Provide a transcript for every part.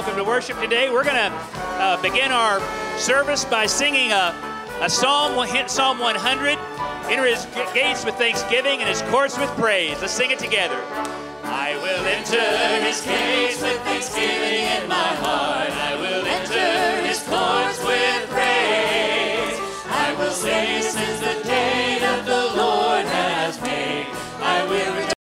Welcome to worship today. We're going to uh, begin our service by singing a, a psalm, Psalm 100. Enter his gates with thanksgiving and his courts with praise. Let's sing it together. I will enter his gates with thanksgiving in my heart. I will enter his courts with praise. I will say, since the day that the Lord has made, I will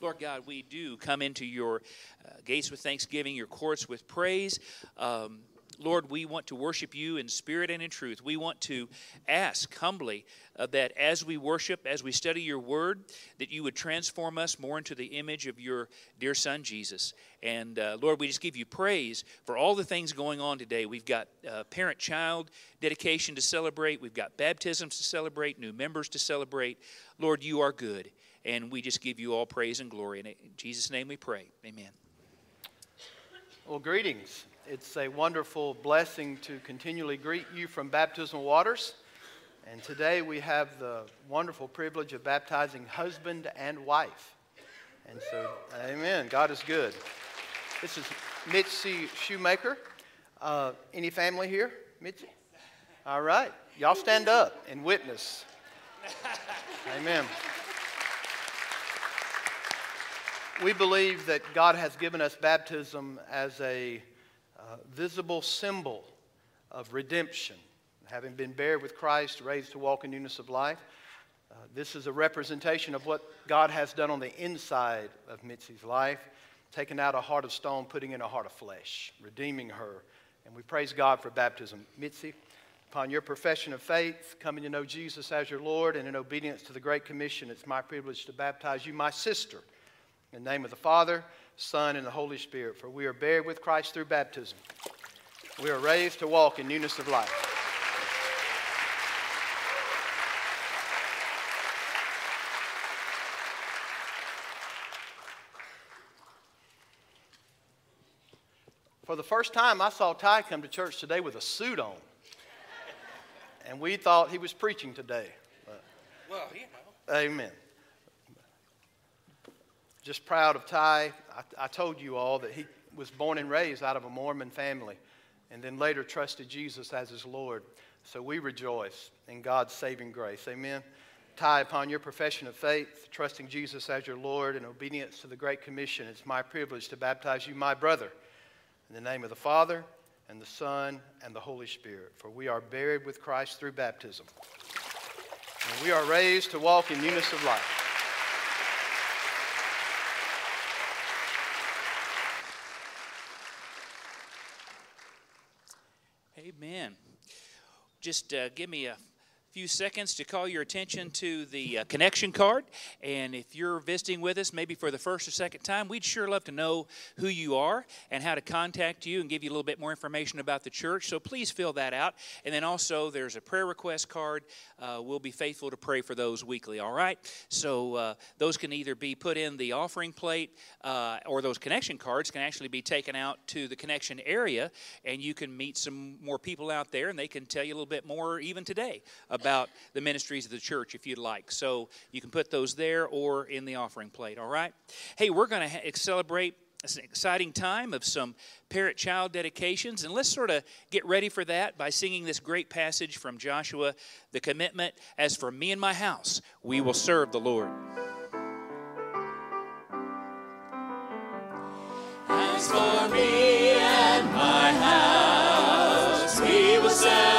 Lord God, we do come into your uh, gates with thanksgiving, your courts with praise. Um, Lord, we want to worship you in spirit and in truth. We want to ask humbly uh, that as we worship, as we study your word, that you would transform us more into the image of your dear son, Jesus. And uh, Lord, we just give you praise for all the things going on today. We've got uh, parent child dedication to celebrate, we've got baptisms to celebrate, new members to celebrate. Lord, you are good. And we just give you all praise and glory. And in Jesus' name we pray. Amen. Well, greetings. It's a wonderful blessing to continually greet you from baptismal waters. And today we have the wonderful privilege of baptizing husband and wife. And so, amen. God is good. This is Mitzi Shoemaker. Uh, any family here, Mitzi? All right. Y'all stand up and witness. Amen. We believe that God has given us baptism as a uh, visible symbol of redemption. Having been buried with Christ, raised to walk in newness of life, uh, this is a representation of what God has done on the inside of Mitzi's life, taking out a heart of stone, putting in a heart of flesh, redeeming her. And we praise God for baptism. Mitzi, upon your profession of faith, coming to know Jesus as your Lord, and in obedience to the Great Commission, it's my privilege to baptize you, my sister. In the name of the Father, Son, and the Holy Spirit, for we are buried with Christ through baptism. We are raised to walk in newness of life. For the first time, I saw Ty come to church today with a suit on. And we thought he was preaching today. But, Well, you know. amen just proud of Ty. I, I, told you all that he was born and raised out of a Mormon family and then later trusted Jesus as his Lord. So we rejoice in God's saving grace. Amen. Ty, upon your profession of faith, trusting Jesus as your Lord and obedience to the Great Commission, it's my privilege to baptize you, my brother, in the name of the Father and the Son and the Holy Spirit. For we are buried with Christ through baptism. And we are raised to walk in newness of life. Amen. Just uh, give me a few seconds to call your attention to the uh, connection card. And if you're visiting with us, maybe for the first or second time, we'd sure love to know who you are and how to contact you and give you a little bit more information about the church. So please fill that out. And then also, there's a prayer request card. Uh, we'll be faithful to pray for those weekly, all right? So uh, those can either be put in the offering plate uh, or those connection cards can actually be taken out to the connection area and you can meet some more people out there and they can tell you a little bit more even today about about the ministries of the church if you'd like. So you can put those there or in the offering plate, all right? Hey, we're going to ha- celebrate it's an exciting time of some parent child dedications, and let's sort of get ready for that by singing this great passage from Joshua the commitment As for me and my house, we will serve the Lord. As for me and my house, morning.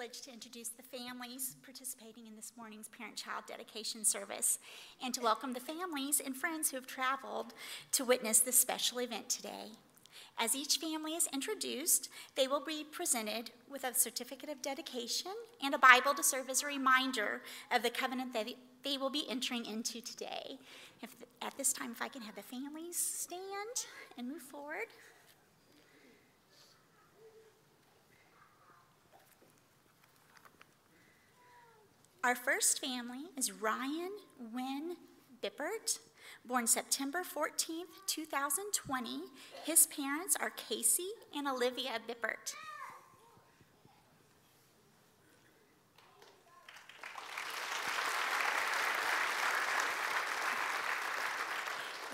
Privilege to introduce the families participating in this morning's parent child dedication service and to welcome the families and friends who have traveled to witness this special event today. As each family is introduced, they will be presented with a certificate of dedication and a Bible to serve as a reminder of the covenant that they will be entering into today. If, at this time, if I can have the families stand and move forward. Our first family is Ryan Wynn Bippert, born September 14th, 2020. His parents are Casey and Olivia Bippert.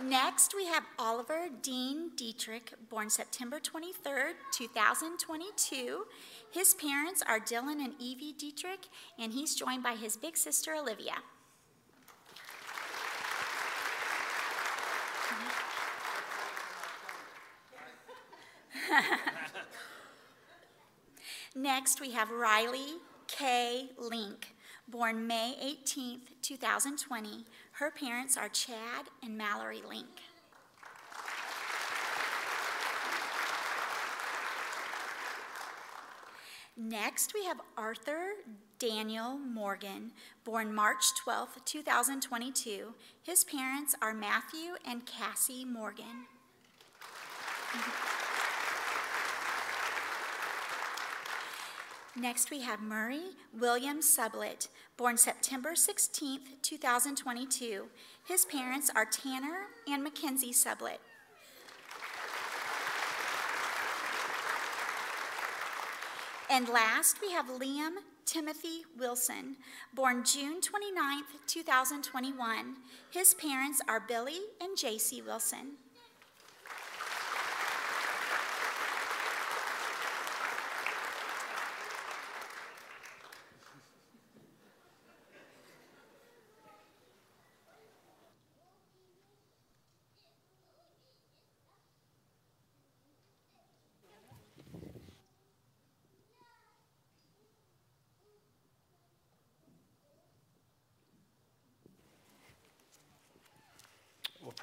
Next, we have Oliver Dean Dietrich, born September 23rd, 2022. His parents are Dylan and Evie Dietrich, and he's joined by his big sister, Olivia. Next, we have Riley K. Link, born May 18th, 2020. Her parents are Chad and Mallory Link. Next, we have Arthur Daniel Morgan, born March 12, 2022. His parents are Matthew and Cassie Morgan. Next, we have Murray William Sublett, born September 16, 2022. His parents are Tanner and Mackenzie Sublett. And last, we have Liam Timothy Wilson, born June 29, 2021. His parents are Billy and J.C. Wilson.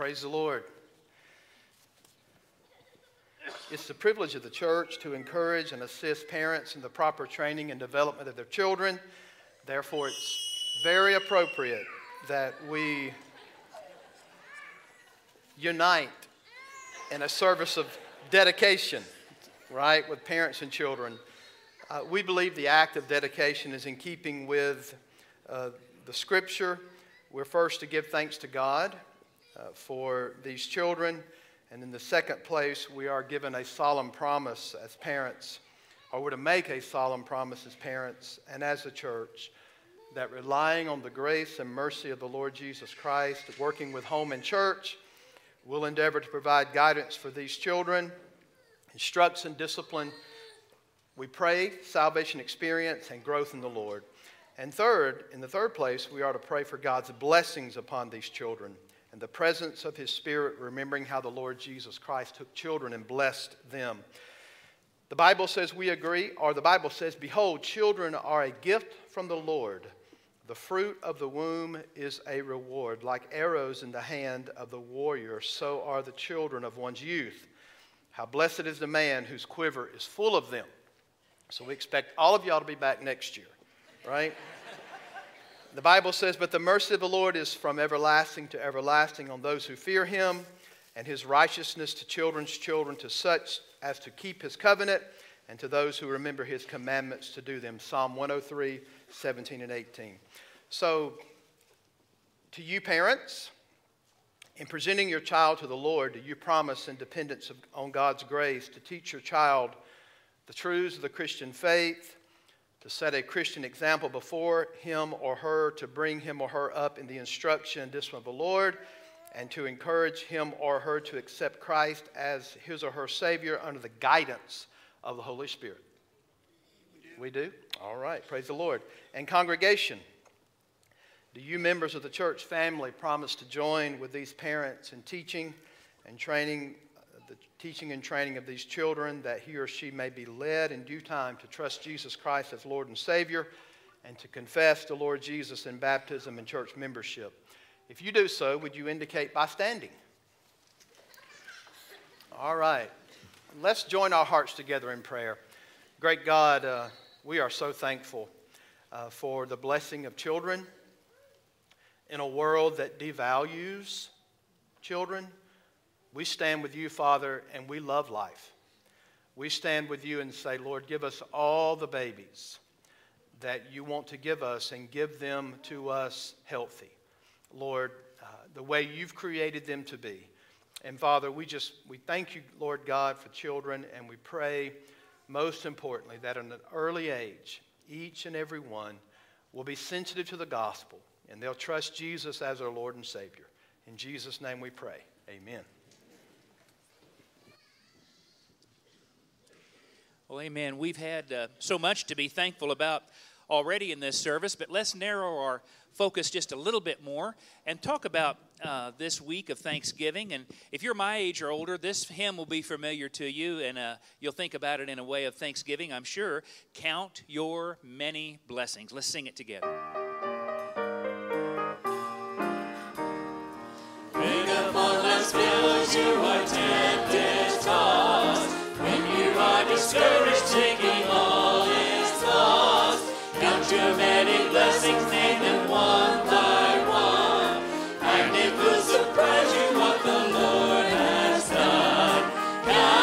Praise the Lord. It's the privilege of the church to encourage and assist parents in the proper training and development of their children. Therefore, it's very appropriate that we unite in a service of dedication, right, with parents and children. Uh, we believe the act of dedication is in keeping with uh, the scripture. We're first to give thanks to God uh, for these children. And in the second place, we are given a solemn promise as parents, or we're to make a solemn promise as parents and as a church that relying on the grace and mercy of the Lord Jesus Christ, working with home and church, we'll endeavor to provide guidance for these children, instructs and discipline. We pray salvation experience and growth in the Lord. And third, in the third place, we are to pray for God's blessings upon these children and the presence of His Spirit, remembering how the Lord Jesus Christ took children and blessed them. The Bible says we agree, or the Bible says, Behold, children are a gift from the Lord. The fruit of the womb is a reward. Like arrows in the hand of the warrior, so are the children of one's youth. How blessed is the man whose quiver is full of them. So we expect all of y'all to be back next year, right? The Bible says, But the mercy of the Lord is from everlasting to everlasting on those who fear him, and his righteousness to children's children, to such as to keep his covenant, and to those who remember his commandments to do them. Psalm 103, 17 and 18. So, to you parents, in presenting your child to the Lord, do you promise in dependence of, on God's grace to teach your child the truths of the Christian faith, to set a Christian example before him or her, to bring him or her up in the instruction and discipline of the Lord, and to encourage him or her to accept Christ as his or her Savior under the guidance of the Holy Spirit? We do? All right, praise the Lord. And congregation, do you, members of the church family, promise to join with these parents in teaching and training, the teaching and training of these children, that he or she may be led in due time to trust Jesus Christ as Lord and Savior and to confess the Lord Jesus in baptism and church membership? If you do so, would you indicate by standing? All right. Let's join our hearts together in prayer. Great God, uh, we are so thankful uh, for the blessing of children in a world that devalues children, we stand with you, Father, and we love life. We stand with you and say, Lord, give us all the babies that you want to give us and give them to us healthy. Lord, uh, the way you've created them to be. And Father, we just we thank you, Lord God, for children, and we pray most importantly that at an early age, each and every one will be sensitive to the gospel and they'll trust Jesus as our Lord and Savior. In Jesus' name we pray. Amen. Well, amen. We've had uh, so much to be thankful about already in this service, but let's narrow our focus just a little bit more and talk about uh, this week of Thanksgiving. And if you're my age or older, this hymn will be familiar to you, and uh, you'll think about it in a way of Thanksgiving, I'm sure. Count your many blessings. Let's sing it together. billows you are tempted tossed. When you are discouraged, thinking all is lost, count your many blessings, name them one by one, and it will surprise you what the Lord has done. Count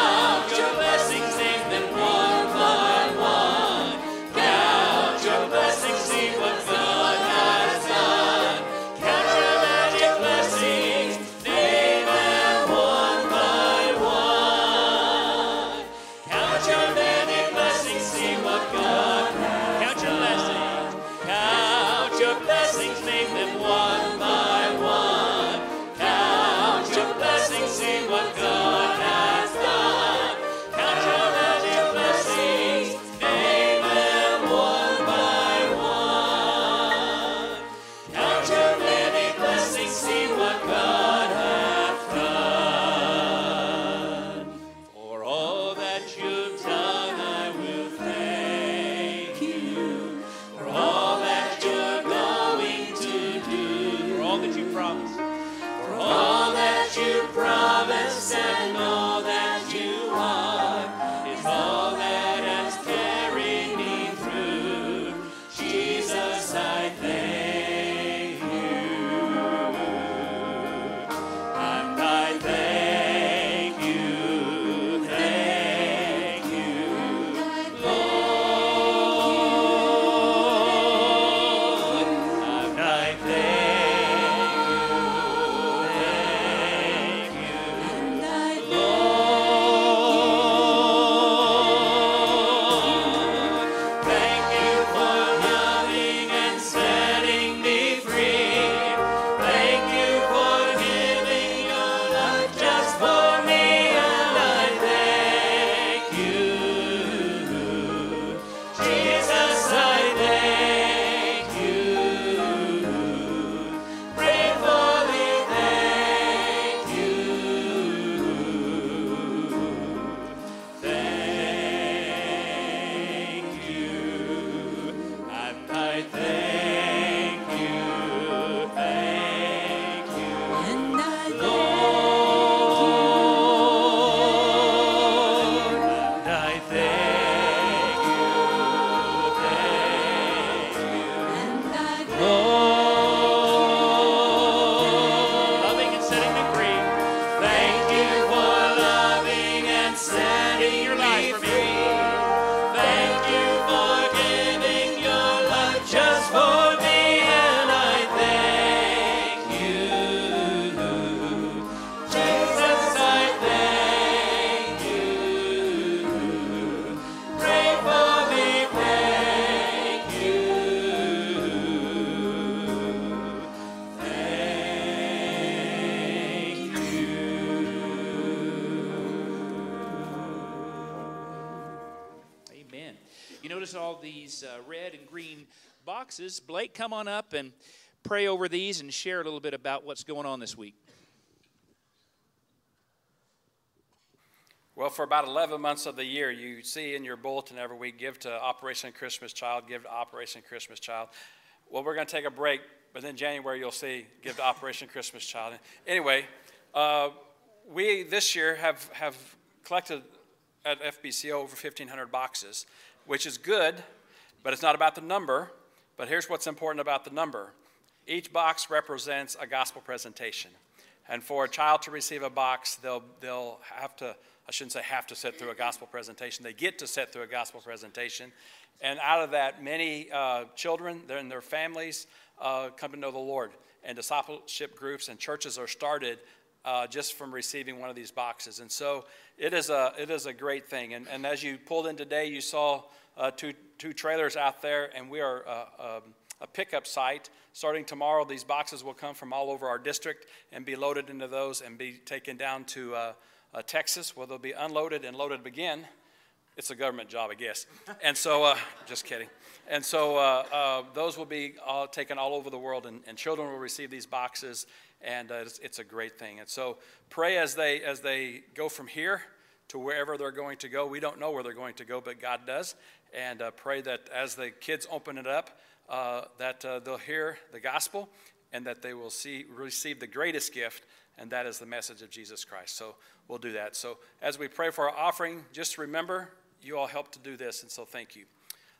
there's all these uh, red and green boxes. Blake, come on up and pray over these and share a little bit about what's going on this week. Well, for about 11 months of the year, you see in your bulletin every week give to Operation Christmas Child, give to Operation Christmas Child. Well, we're going to take a break, but then January you'll see give to Operation Christmas Child. Anyway, uh, we this year have, have collected at FBCO over 1,500 boxes, which is good, but it's not about the number. But here's what's important about the number each box represents a gospel presentation. And for a child to receive a box, they'll, they'll have to I shouldn't say have to sit through a gospel presentation. They get to sit through a gospel presentation. And out of that, many uh, children and their families uh, come to know the Lord. And discipleship groups and churches are started uh, just from receiving one of these boxes. And so it is a, it is a great thing. And, and as you pulled in today, you saw uh, two, two trailers out there, and we are a, uh, um, a pickup site. Starting tomorrow, these boxes will come from all over our district and be loaded into those and be taken down to uh, uh, Texas, where they'll be unloaded and loaded again. It's a government job, I guess. And so, uh, just kidding. And so, those will be all taken all over the world, and, and children will receive these boxes, and uh, it's, it's, a great thing. And so, pray as they as they go from here to wherever they're going to go. We don't know where they're going to go, but God does. And uh, pray that as the kids open it up, uh, that they'll hear the gospel, and that they will see receive the greatest gift and that is the message of Jesus Christ. So we'll do that. So as we pray for our offering, just remember you all helped to do this, and so thank you.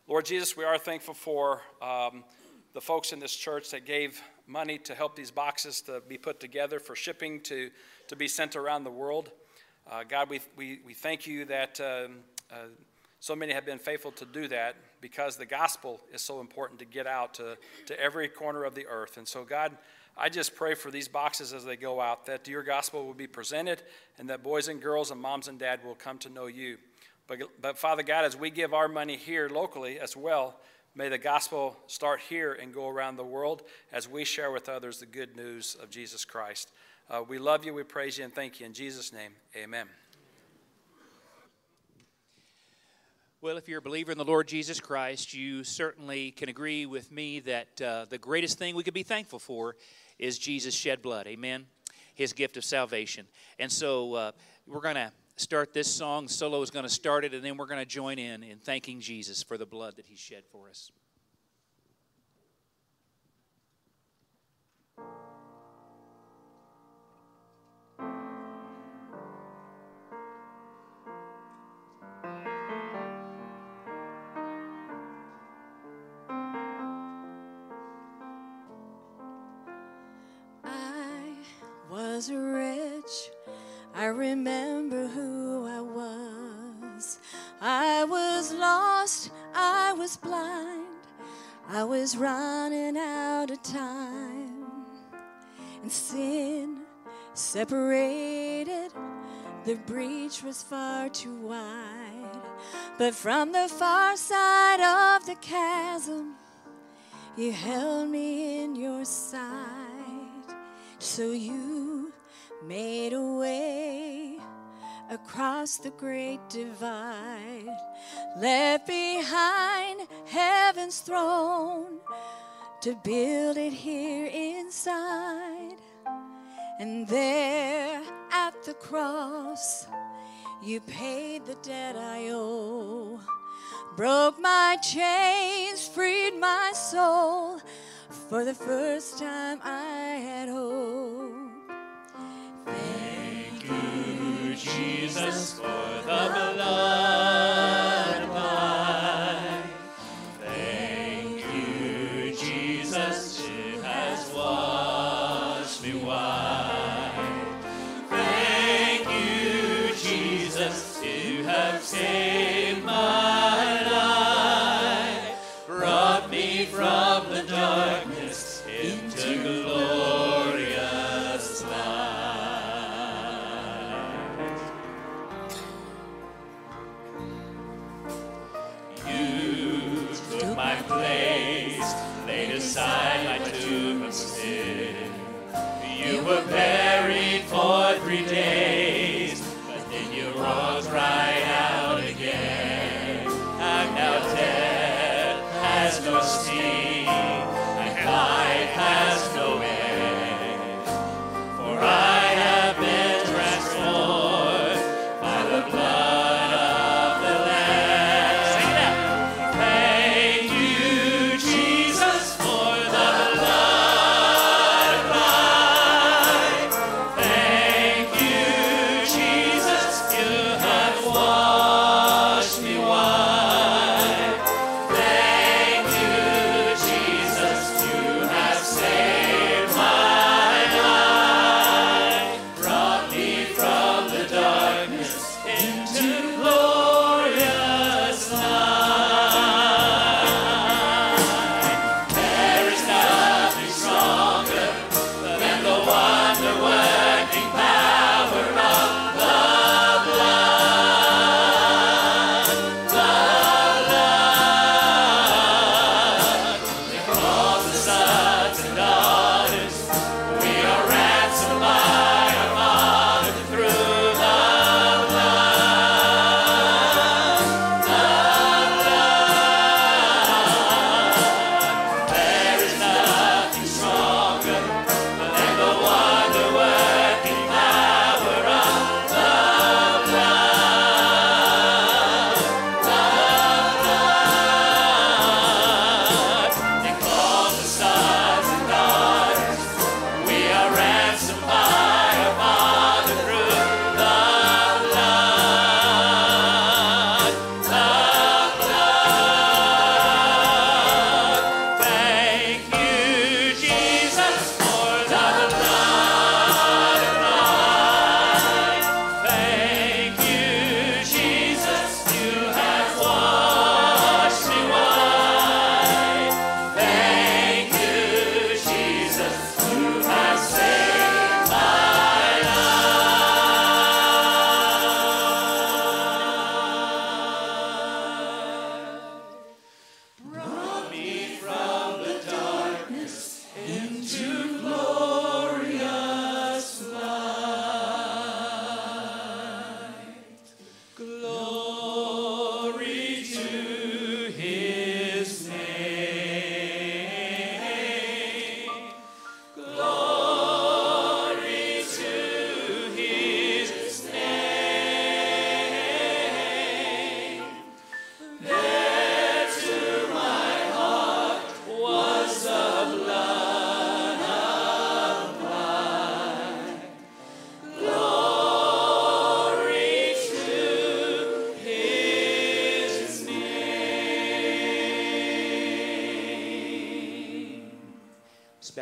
Lord Jesus, we are thankful for um, the folks in this church that gave money to help these boxes to be put together for shipping to, to be sent around the world. Uh, God, we, we, we thank you that um, uh, so many have been faithful to do that because the gospel is so important to get out to, to every corner of the earth. And so, God, I just pray for these boxes as they go out that your gospel will be presented and that boys and girls and moms and dad will come to know you. But, but Father God, as we give our money here locally as well, may the gospel start here and go around the world as we share with others the good news of Jesus Christ. Uh, we love you, we praise you, and thank you. In Jesus' name, amen. Well, if you're a believer in the Lord Jesus Christ, you certainly can agree with me that uh, the greatest thing we could be thankful for is Jesus' shed blood. Amen. His gift of salvation. And so uh, we're going to start this song. Solo is going to start it, and then we're going to join in in thanking Jesus for the blood that he shed for us. was rich. I remember who I was. I was lost, I was blind, I was running out of time. And sin separated, the breach was far too wide. But from the far side of the chasm, you held me in your sight. So you made a way across the great divide, left behind heaven's throne to build it here inside. And there at the cross, you paid the debt I owe, broke my chains, freed my soul for the first time I had hope. Jesus, for the blood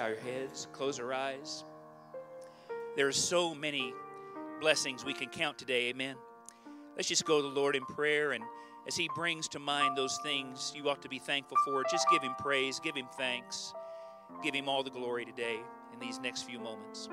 our heads, close our eyes. There are so many blessings we can count today, amen. Let's just go to the Lord in prayer, and as He brings to mind those things you ought to be thankful for, just give Him praise, give Him thanks, give Him all the glory today in these next few moments.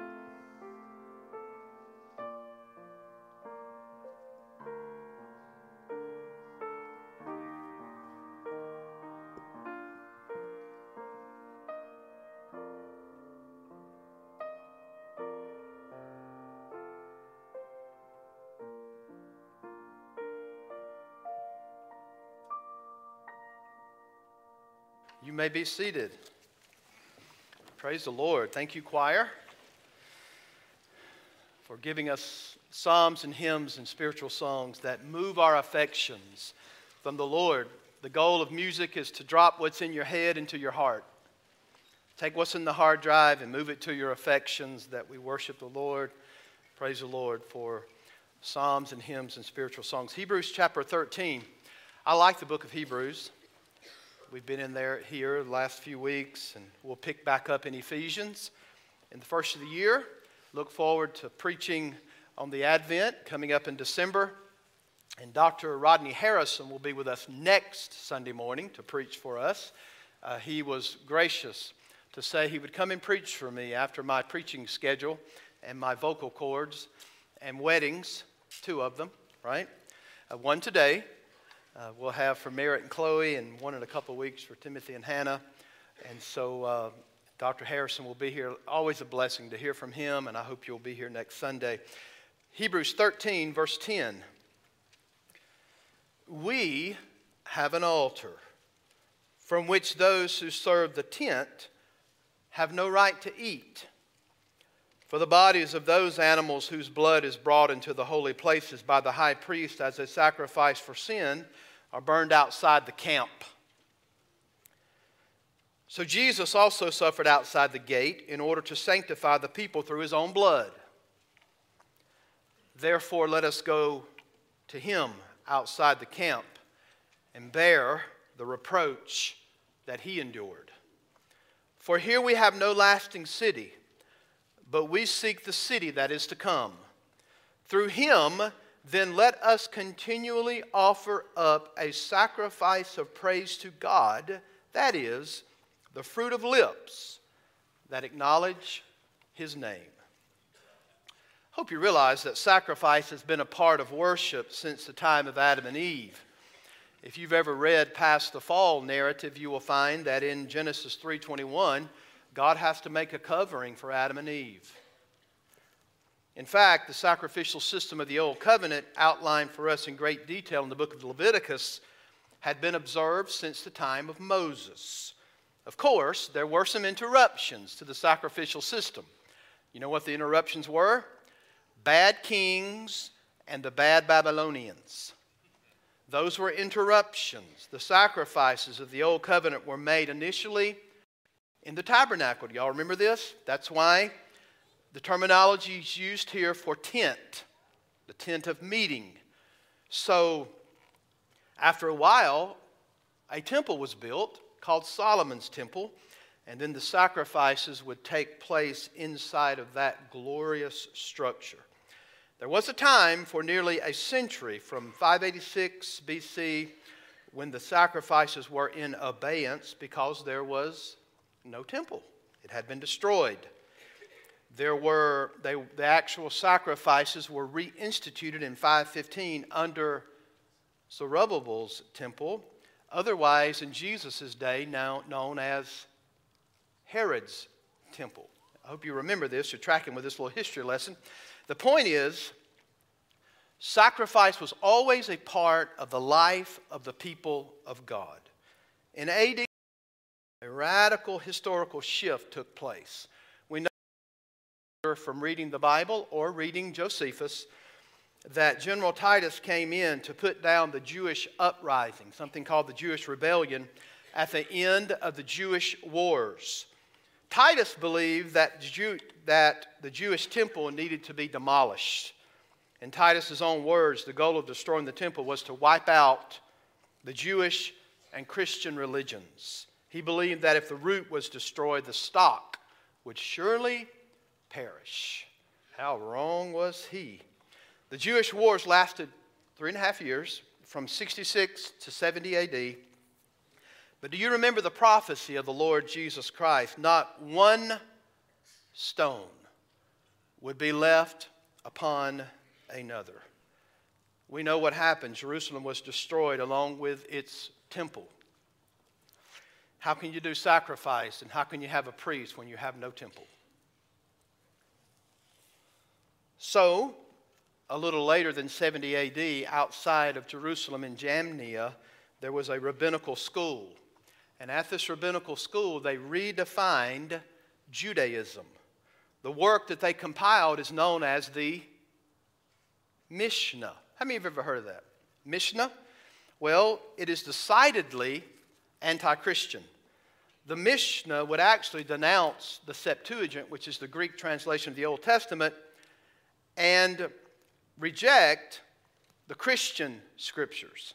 May be seated. Praise the Lord. Thank you, choir, for giving us psalms and hymns and spiritual songs that move our affections from the Lord. The goal of music is to drop what's in your head into your heart. Take what's in the hard drive and move it to your affections that we worship the Lord. Praise the Lord for psalms and hymns and spiritual songs. Hebrews chapter 13. I like the book of Hebrews. We've been in there here the last few weeks, and we'll pick back up in Ephesians in the first of the year. Look forward to preaching on the Advent coming up in December. And Dr. Rodney Harrison will be with us next Sunday morning to preach for us. Uh, he was gracious to say he would come and preach for me after my preaching schedule and my vocal cords and weddings, two of them, right? Uh, one today uh, we'll have for Merritt and Chloe, and one in a couple weeks for Timothy and Hannah. And so uh, Dr. Harrison will be here. Always a blessing to hear from him, and I hope you'll be here next Sunday. Hebrews 13, verse 10. We have an altar from which those who serve the tent have no right to eat. For the bodies of those animals whose blood is brought into the holy places by the high priest as a sacrifice for sin are burned outside the camp. So Jesus also suffered outside the gate in order to sanctify the people through his own blood. Therefore, let us go to him outside the camp and bear the reproach that he endured. For here we have no lasting city, but we seek the city that is to come. Through him, then let us continually offer up a sacrifice of praise to God, that is, the fruit of lips that acknowledge his name. Hope you realize that sacrifice has been a part of worship since the time of Adam and Eve. If you've ever read past the fall narrative, you will find that in Genesis 3:21, God has to make a covering for Adam and Eve. In fact, the sacrificial system of the Old Covenant, outlined for us in great detail in the book of Leviticus, had been observed since the time of Moses. Of course, there were some interruptions to the sacrificial system. You know what the interruptions were? Bad kings and the bad Babylonians. Those were interruptions. The sacrifices of the Old Covenant were made initially in the tabernacle. Do y'all remember this? That's why the terminology is used here for tent, the tent of meeting. So, after a while, a temple was built called Solomon's Temple, and then the sacrifices would take place inside of that glorious structure. There was a time for nearly a century, from 586 BC, when the sacrifices were in abeyance because there was no temple, it had been destroyed there were they, the actual sacrifices were reinstituted in 515 under Zerubbabel's temple, otherwise in Jesus' day now known as Herod's temple. I hope you remember this. You're tracking with this little history lesson. The point is, sacrifice was always a part of the life of the people of God. In AD, a radical historical shift took place from reading the Bible or reading Josephus that General Titus came in to put down the Jewish uprising, something called the Jewish rebellion, at the end of the Jewish wars. Titus believed that, Jew, that the Jewish temple needed to be demolished. In Titus's own words, the goal of destroying the temple was to wipe out the Jewish and Christian religions. He believed that if the root was destroyed, the stock would surely perish. How wrong was he? The Jewish wars lasted three and a half years, from 66 to 70 AD. But do you remember the prophecy of the Lord Jesus Christ? Not one stone would be left upon another. We know what happened. Jerusalem was destroyed along with its temple. How can you do sacrifice and how can you have a priest when you have no temple? So, a little later than 70 AD, outside of Jerusalem in Jamnia, there was a rabbinical school. And at this rabbinical school, they redefined Judaism. The work that they compiled is known as the Mishnah. How many of you have ever heard of that? Mishnah? Well, it is decidedly anti Christian. The Mishnah would actually denounce the Septuagint, which is the Greek translation of the Old Testament, and reject the Christian scriptures.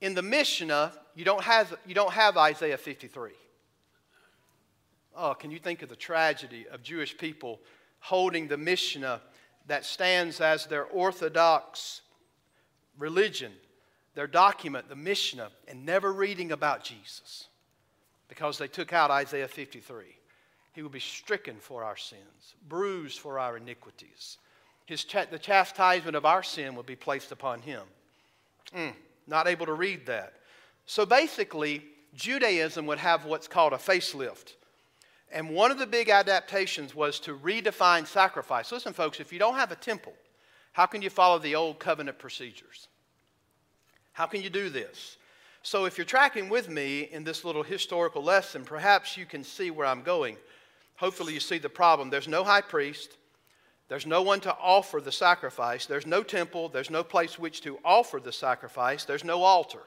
In the Mishnah, you don't have, you don't have Isaiah 53. Oh, can you think of the tragedy of Jewish people holding the Mishnah that stands as their orthodox religion, their document, the Mishnah, and never reading about Jesus because they took out Isaiah 53. He will be stricken for our sins, bruised for our iniquities. His ch- the chastisement of our sin will be placed upon him. Mm, not able to read that. So basically, Judaism would have what's called a facelift. And one of the big adaptations was to redefine sacrifice. Listen, folks, if you don't have a temple, how can you follow the old covenant procedures? How can you do this? So, if you're tracking with me in this little historical lesson, perhaps you can see where I'm going. Hopefully, you see the problem. There's no high priest, there's no one to offer the sacrifice, there's no temple, there's no place which to offer the sacrifice, there's no altar,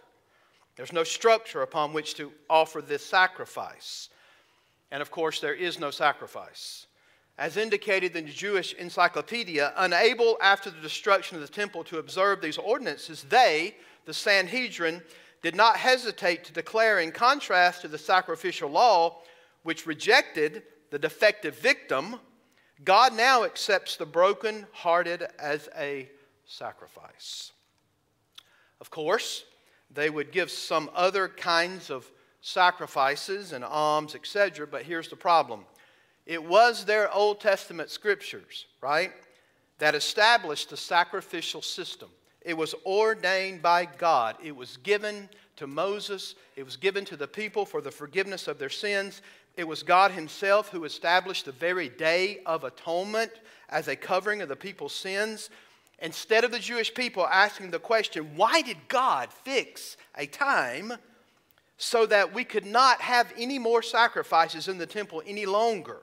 there's no structure upon which to offer this sacrifice. And of course, there is no sacrifice. As indicated in the Jewish Encyclopedia, unable after the destruction of the temple to observe these ordinances, they, the Sanhedrin, did not hesitate to declare, in contrast to the sacrificial law, which rejected the defective victim, God now accepts the broken-hearted as a sacrifice. Of course, they would give some other kinds of sacrifices and alms, etc. But here's the problem it was their Old Testament scriptures, right, that established the sacrificial system. It was ordained by God, it was given to Moses, it was given to the people for the forgiveness of their sins. It was God Himself who established the very day of atonement as a covering of the people's sins. Instead of the Jewish people asking the question, why did God fix a time so that we could not have any more sacrifices in the temple any longer.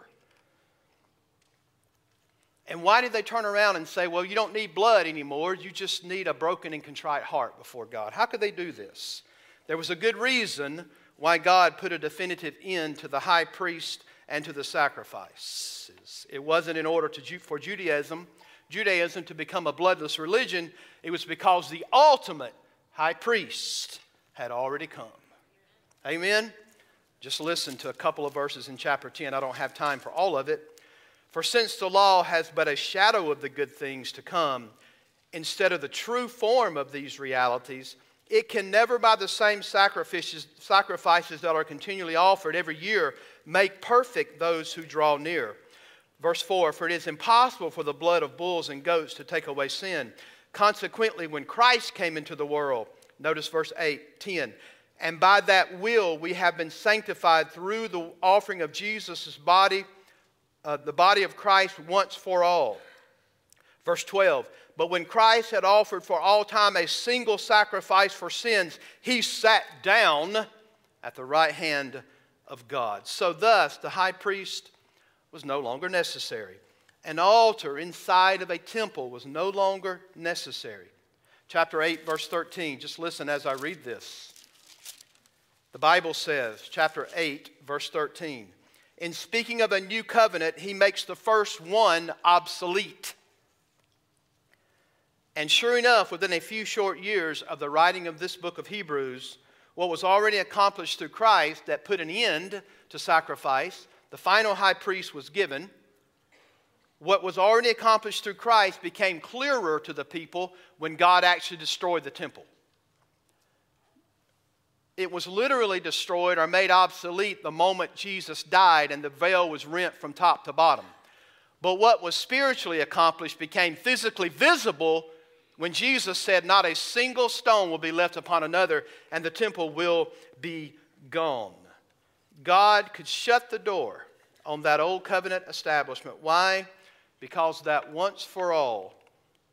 And why did they turn around and say, well, you don't need blood anymore, you just need a broken and contrite heart before God? How could they do this? There was a good reason why God put a definitive end to the high priest and to the sacrifices. It wasn't in order to, for Judaism, Judaism to become a bloodless religion, it was because the ultimate high priest had already come. Amen? Just listen to a couple of verses in chapter 10. I don't have time for all of it. For since the law has but a shadow of the good things to come, instead of the true form of these realities, it can never, by the same sacrifices, sacrifices that are continually offered every year, make perfect those who draw near. Verse 4 For it is impossible for the blood of bulls and goats to take away sin. Consequently, when Christ came into the world, notice verse 8, 10, and by that will we have been sanctified through the offering of Jesus' body, uh, the body of Christ once for all. Verse 12, but when Christ had offered for all time a single sacrifice for sins, he sat down at the right hand of God. So, thus, the high priest was no longer necessary. An altar inside of a temple was no longer necessary. Chapter 8, verse 13. Just listen as I read this. The Bible says, chapter 8, verse 13, in speaking of a new covenant, he makes the first one obsolete. And sure enough, within a few short years of the writing of this book of Hebrews, what was already accomplished through Christ that put an end to sacrifice, the final high priest was given, what was already accomplished through Christ became clearer to the people when God actually destroyed the temple. It was literally destroyed or made obsolete the moment Jesus died and the veil was rent from top to bottom. But what was spiritually accomplished became physically visible when Jesus said, Not a single stone will be left upon another, and the temple will be gone. God could shut the door on that old covenant establishment. Why? Because that once for all,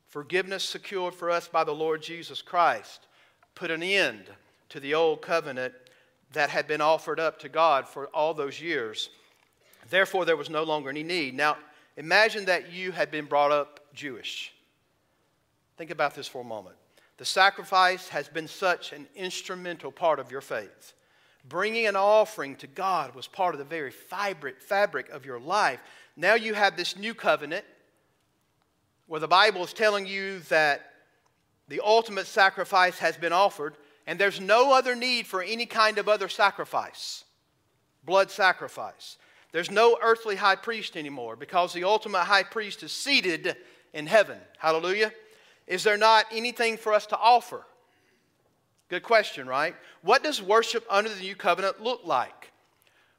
forgiveness secured for us by the Lord Jesus Christ put an end to the old covenant that had been offered up to God for all those years. Therefore, there was no longer any need. Now, imagine that you had been brought up Jewish. Think about this for a moment. The sacrifice has been such an instrumental part of your faith. Bringing an offering to God was part of the very fabric, of your life. Now you have this new covenant where the Bible is telling you that the ultimate sacrifice has been offered and there's no other need for any kind of other sacrifice, blood sacrifice. There's no earthly high priest anymore because the ultimate high priest is seated in heaven. Hallelujah. Is there not anything for us to offer? Good question, right? What does worship under the new covenant look like?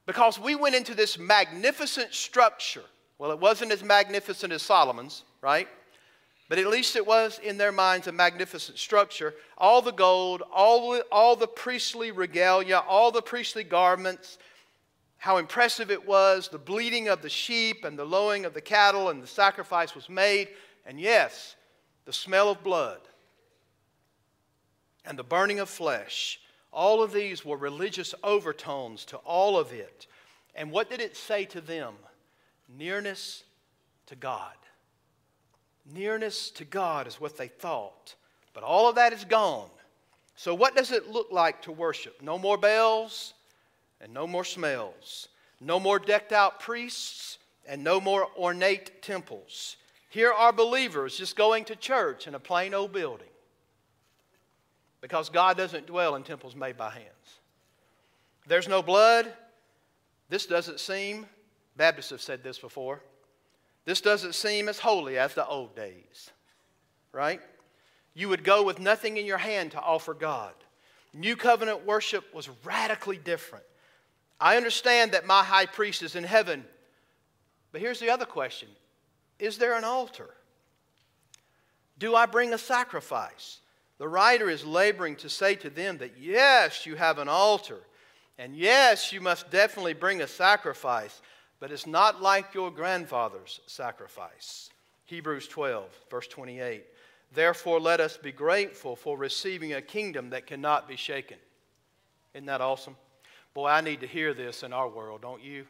Because we went into this magnificent structure. Well, it wasn't as magnificent as Solomon's, right? But at least it was in their minds a magnificent structure. All the gold, all the, all the priestly regalia, all the priestly garments, how impressive it was, the bleating of the sheep and the lowing of the cattle, and the sacrifice was made. And yes, the smell of blood and the burning of flesh. All of these were religious overtones to all of it. And what did it say to them? Nearness to God. Nearness to God is what they thought. But all of that is gone. So, what does it look like to worship? No more bells and no more smells. No more decked out priests and no more ornate temples. Here are believers just going to church in a plain old building because God doesn't dwell in temples made by hands. There's no blood. This doesn't seem, Baptists have said this before, this doesn't seem as holy as the old days, right? You would go with nothing in your hand to offer God. New covenant worship was radically different. I understand that my high priest is in heaven, but here's the other question Is there an altar? Do I bring a sacrifice? The writer is laboring to say to them that yes, you have an altar, and yes, you must definitely bring a sacrifice, but it's not like your grandfather's sacrifice. Hebrews 12, verse 28. Therefore, let us be grateful for receiving a kingdom that cannot be shaken. Isn't that awesome? Boy, I need to hear this in our world, don't you?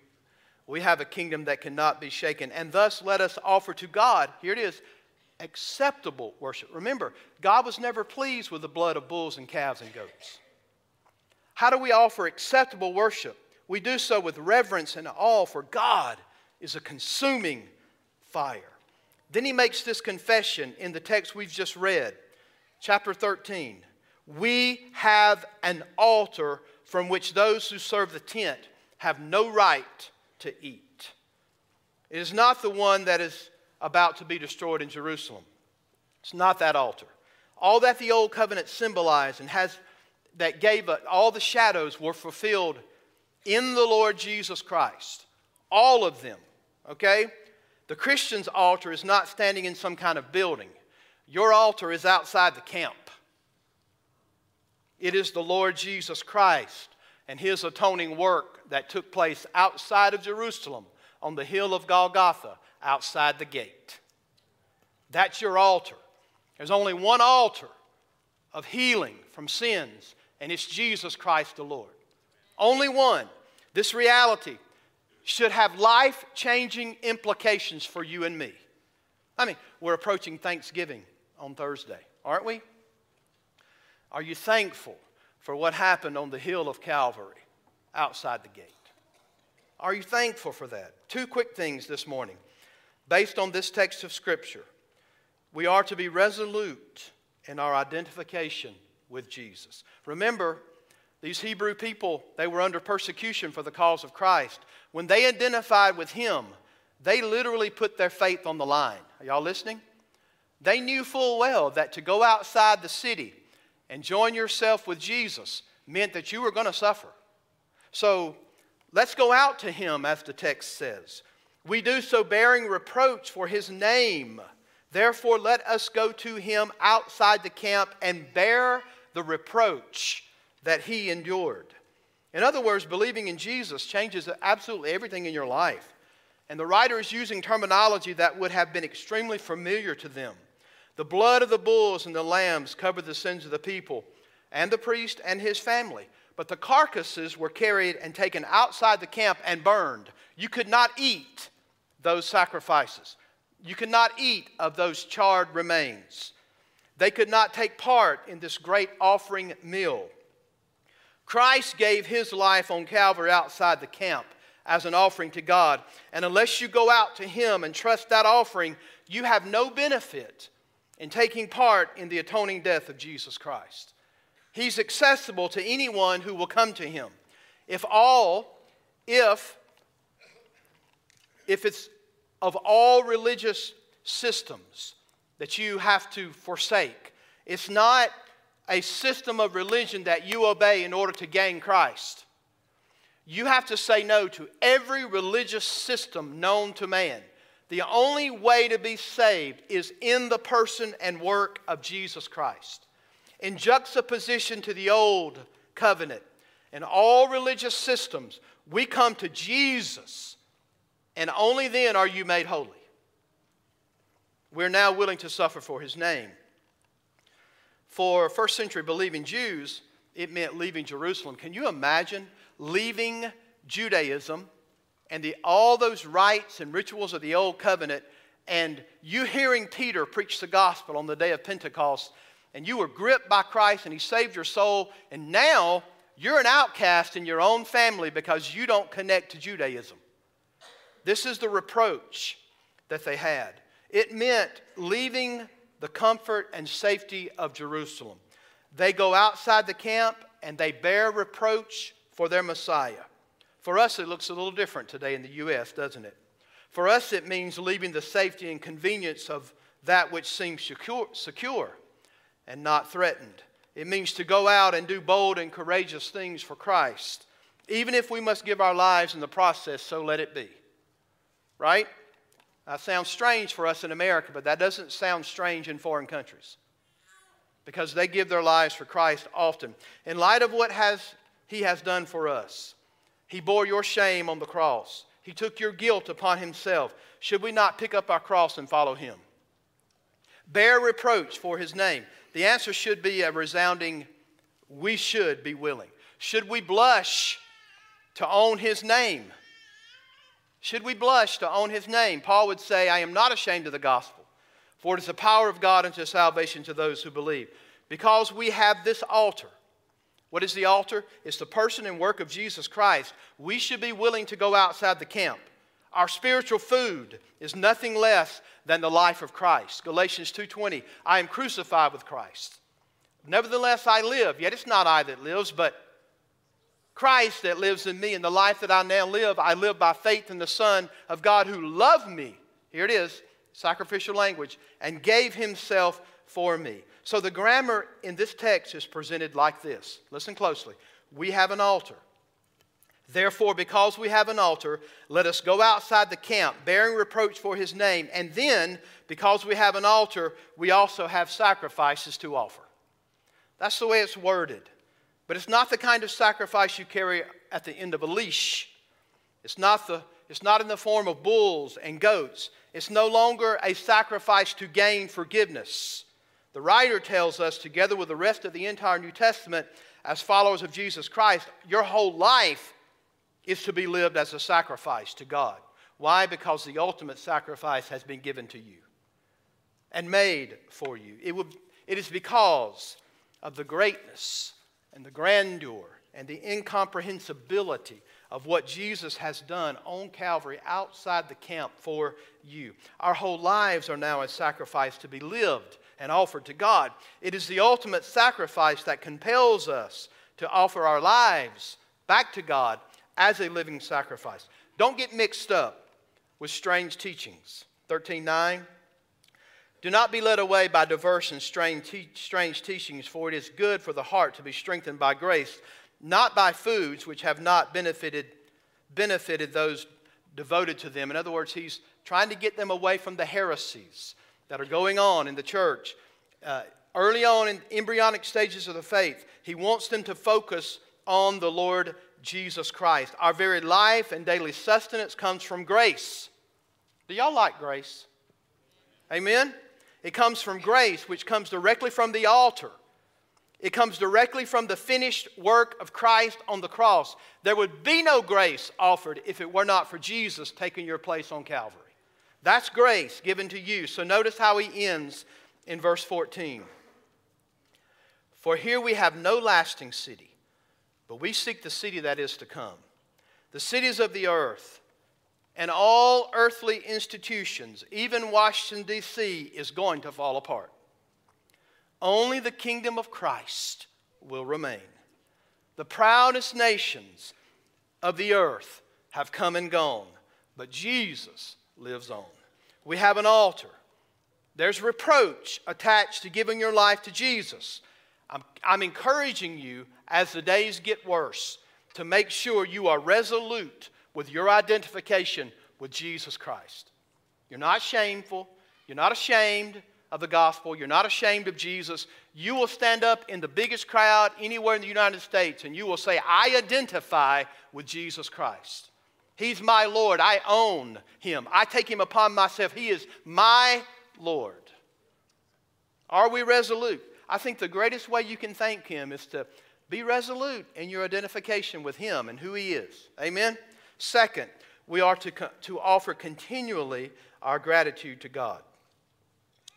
We have a kingdom that cannot be shaken. And thus, let us offer to God, here it is, acceptable worship. Remember, God was never pleased with the blood of bulls and calves and goats. How do we offer acceptable worship? We do so with reverence and awe, for God is a consuming fire. Then he makes this confession in the text we've just read, chapter 13. We have an altar from which those who serve the tent have no right to eat. It is not the one that is about to be destroyed in Jerusalem. It's not that altar. All that the old covenant symbolized and has that gave us all the shadows were fulfilled in the Lord Jesus Christ. All of them, okay? The Christian's altar is not standing in some kind of building. Your altar is outside the camp. It is the Lord Jesus Christ and his atoning work that took place outside of Jerusalem on the hill of Golgotha, outside the gate. That's your altar. There's only one altar of healing from sins, and it's Jesus Christ the Lord. Only one. This reality should have life changing implications for you and me. I mean, we're approaching Thanksgiving on Thursday, aren't we? Are you thankful for what happened on the hill of Calvary outside the gate? Are you thankful for that? Two quick things this morning. Based on this text of Scripture, we are to be resolute in our identification with Jesus. Remember, These Hebrew people, they were under persecution for the cause of Christ. When they identified with him, they literally put their faith on the line. Are y'all listening? They knew full well that to go outside the city and join yourself with Jesus meant that you were going to suffer. So let's go out to him, as the text says. We do so bearing reproach for his name. Therefore, let us go to him outside the camp and bear the reproach that he endured. In other words, believing in Jesus changes absolutely everything in your life. And the writer is using terminology that would have been extremely familiar to them. The blood of the bulls and the lambs covered the sins of the people and the priest and his family. But the carcasses were carried and taken outside the camp and burned. You could not eat those sacrifices. You could not eat of those charred remains. They could not take part in this great offering meal. Christ gave his life on Calvary outside the camp as an offering to God. And unless you go out to him and trust that offering, you have no benefit in taking part in the atoning death of Jesus Christ. He's accessible to anyone who will come to him. If all, if, if it's of all religious systems that you have to forsake, it's not a system of religion that you obey in order to gain Christ. You have to say no to every religious system known to man. The only way to be saved is in the person and work of Jesus Christ. In juxtaposition to the old covenant and all religious systems, we come to Jesus, and only then are you made holy. We're now willing to suffer for his name. For first century believing Jews, it meant leaving Jerusalem. Can you imagine leaving Judaism and the, all those rites and rituals of the old covenant and you hearing Peter preach the gospel on the day of Pentecost and you were gripped by Christ and he saved your soul and now you're an outcast in your own family because you don't connect to Judaism. This is the reproach that they had. It meant leaving the comfort and safety of Jerusalem. They go outside the camp and they bear reproach for their Messiah. For us, it looks a little different today in the U.S., doesn't it? For us, it means leaving the safety and convenience of that which seems secure, secure and not threatened. It means to go out and do bold and courageous things for Christ. Even if we must give our lives in the process, so let it be. Right? That sounds strange for us in America, but that doesn't sound strange in foreign countries because they give their lives for Christ often. In light of what has, He has done for us, He bore your shame on the cross, He took your guilt upon Himself. Should we not pick up our cross and follow Him? Bear reproach for His name. The answer should be a resounding we should be willing. Should we blush to own His name? Should we blush to own his name? Paul would say, I am not ashamed of the gospel, for it is the power of God unto salvation to those who believe. Because we have this altar. What is the altar? It's the person and work of Jesus Christ. We should be willing to go outside the camp. Our spiritual food is nothing less than the life of Christ. Galatians 2:20, I am crucified with Christ. Nevertheless I live, yet it's not I that lives, but Christ that lives in me, and the life that I now live, I live by faith in the Son of God who loved me. Here it is, sacrificial language, and gave himself for me. So the grammar in this text is presented like this. Listen closely. We have an altar. Therefore, because we have an altar, let us go outside the camp, bearing reproach for his name. And then, because we have an altar, we also have sacrifices to offer. That's the way it's worded. But it's not the kind of sacrifice you carry at the end of a leash. It's not, the, it's not in the form of bulls and goats. It's no longer a sacrifice to gain forgiveness. The writer tells us, together with the rest of the entire New Testament, as followers of Jesus Christ, your whole life is to be lived as a sacrifice to God. Why? Because the ultimate sacrifice has been given to you and made for you. It, it is because of the greatness and the grandeur and the incomprehensibility of what Jesus has done on Calvary outside the camp for you. Our whole lives are now a sacrifice to be lived and offered to God. It is the ultimate sacrifice that compels us to offer our lives back to God as a living sacrifice. Don't get mixed up with strange teachings. 13:9 Do not be led away by diverse and strange, te- strange teachings, for it is good for the heart to be strengthened by grace, not by foods which have not benefited benefited those devoted to them. In other words, he's trying to get them away from the heresies that are going on in the church. Uh, early on in embryonic stages of the faith, he wants them to focus on the Lord Jesus Christ. Our very life and daily sustenance comes from grace. Do y'all like grace? Amen? It comes from grace, which comes directly from the altar. It comes directly from the finished work of Christ on the cross. There would be no grace offered if it were not for Jesus taking your place on Calvary. That's grace given to you. So notice how he ends in verse 14. For here we have no lasting city, but we seek the city that is to come. The cities of the earth and all earthly institutions, even Washington, D.C., is going to fall apart. Only the kingdom of Christ will remain. The proudest nations of the earth have come and gone, but Jesus lives on. We have an altar. There's reproach attached to giving your life to Jesus. I'm, I'm encouraging you as the days get worse to make sure you are resolute with your identification with Jesus Christ. You're not shameful, you're not ashamed of the gospel, you're not ashamed of Jesus. You will stand up in the biggest crowd anywhere in the United States and you will say, I identify with Jesus Christ. He's my Lord. I own him. I take him upon myself. He is my Lord. Are we resolute? I think the greatest way you can thank him is to be resolute in your identification with him and who he is. Amen? Second, we are to, to offer continually our gratitude to God.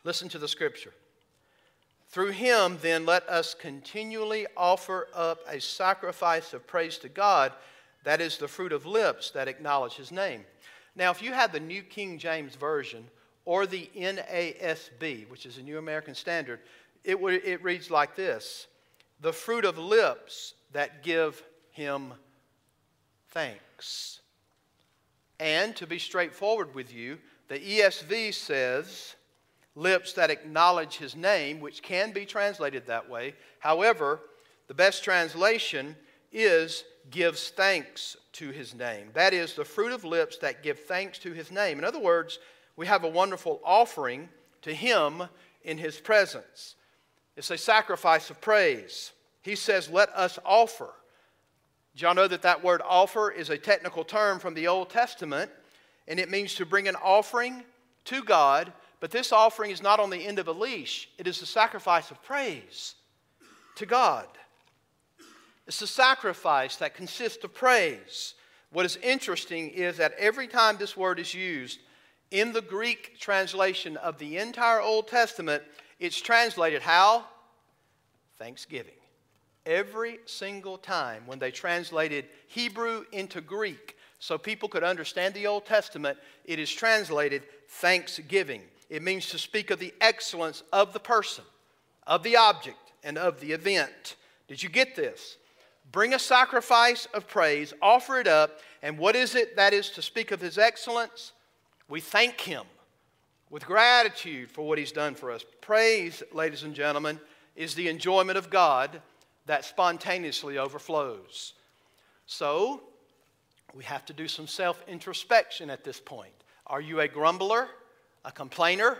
Listen to the scripture. Through him, then, let us continually offer up a sacrifice of praise to God that is the fruit of lips that acknowledge his name. Now, if you have the New King James Version or the NASB, which is a New American Standard, it, it reads like this The fruit of lips that give him thanks. And to be straightforward with you, the ESV says, lips that acknowledge his name, which can be translated that way. However, the best translation is gives thanks to his name. That is, the fruit of lips that give thanks to his name. In other words, we have a wonderful offering to him in his presence. It's a sacrifice of praise. He says, Let us offer. Do y'all know that that word offer is a technical term from the Old Testament, and it means to bring an offering to God, but this offering is not on the end of a leash, it is a sacrifice of praise to God. It's a sacrifice that consists of praise. What is interesting is that every time this word is used in the Greek translation of the entire Old Testament, it's translated how? Thanksgiving. Every single time when they translated Hebrew into Greek so people could understand the Old Testament, it is translated thanksgiving. It means to speak of the excellence of the person, of the object, and of the event. Did you get this? Bring a sacrifice of praise, offer it up, and what is it that is to speak of his excellence? We thank him with gratitude for what he's done for us. Praise, ladies and gentlemen, is the enjoyment of God that spontaneously overflows. So, we have to do some self introspection at this point. Are you a grumbler, a complainer,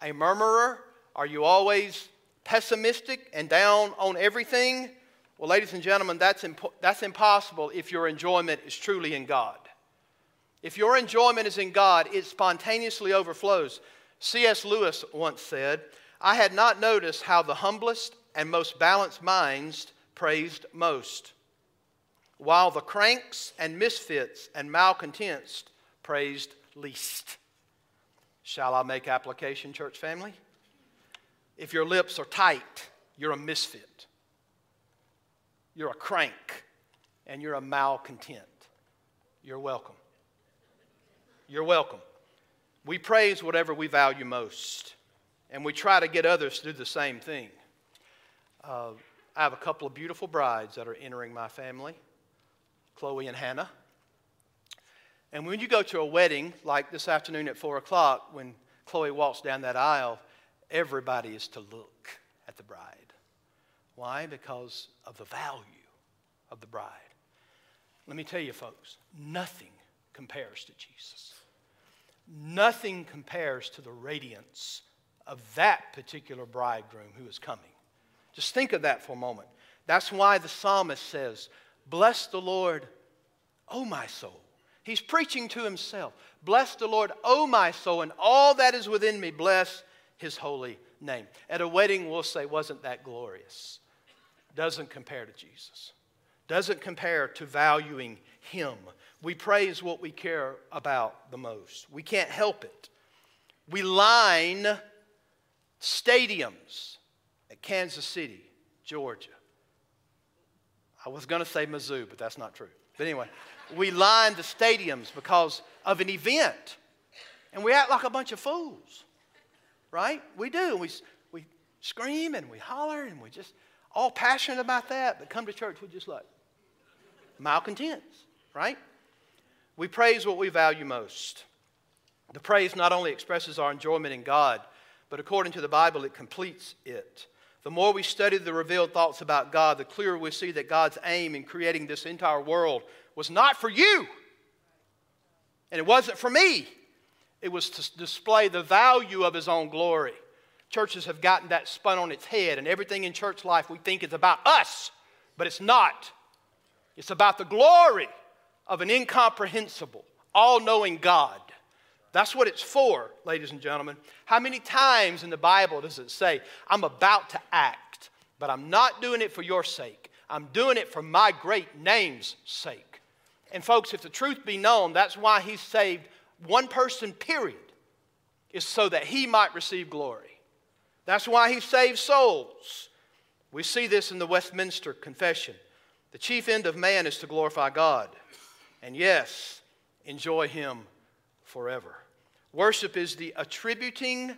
a murmurer? Are you always pessimistic and down on everything? Well, ladies and gentlemen, that's, impo- that's impossible if your enjoyment is truly in God. If your enjoyment is in God, it spontaneously overflows. C.S. Lewis once said, I had not noticed how the humblest and most balanced minds praised most, while the cranks and misfits and malcontents praised least. Shall I make application, church family? If your lips are tight, you're a misfit. You're a crank, and you're a malcontent. You're welcome. You're welcome. We praise whatever we value most, and we try to get others to do the same thing. Uh, I have a couple of beautiful brides that are entering my family Chloe and Hannah. And when you go to a wedding, like this afternoon at 4 o'clock, when Chloe walks down that aisle, everybody is to look at the bride. Why? Because of the value of the bride. Let me tell you, folks, nothing compares to Jesus. Nothing compares to the radiance of that particular bridegroom who is coming. Just think of that for a moment. That's why the psalmist says, Bless the Lord, O my soul. He's preaching to himself. Bless the Lord, O my soul, and all that is within me, bless his holy name. At a wedding, we'll say, Wasn't that glorious? Doesn't compare to Jesus, doesn't compare to valuing him. We praise what we care about the most. We can't help it. We line stadiums at Kansas City, Georgia. I was going to say Mizzou, but that's not true. But anyway, we line the stadiums because of an event. And we act like a bunch of fools, right? We do. We, we scream and we holler and we just all passionate about that, but come to church, we're just like malcontents, right? We praise what we value most. The praise not only expresses our enjoyment in God, but according to the Bible, it completes it. The more we study the revealed thoughts about God, the clearer we see that God's aim in creating this entire world was not for you, and it wasn't for me. It was to display the value of His own glory. Churches have gotten that spun on its head, and everything in church life we think is about us, but it's not. It's about the glory of an incomprehensible, all knowing God. That's what it's for, ladies and gentlemen. How many times in the Bible does it say, I'm about to act, but I'm not doing it for your sake? I'm doing it for my great name's sake. And, folks, if the truth be known, that's why He saved one person, period, is so that He might receive glory. That's why He saves souls. We see this in the Westminster Confession. The chief end of man is to glorify God, and yes, enjoy Him forever. Worship is the attributing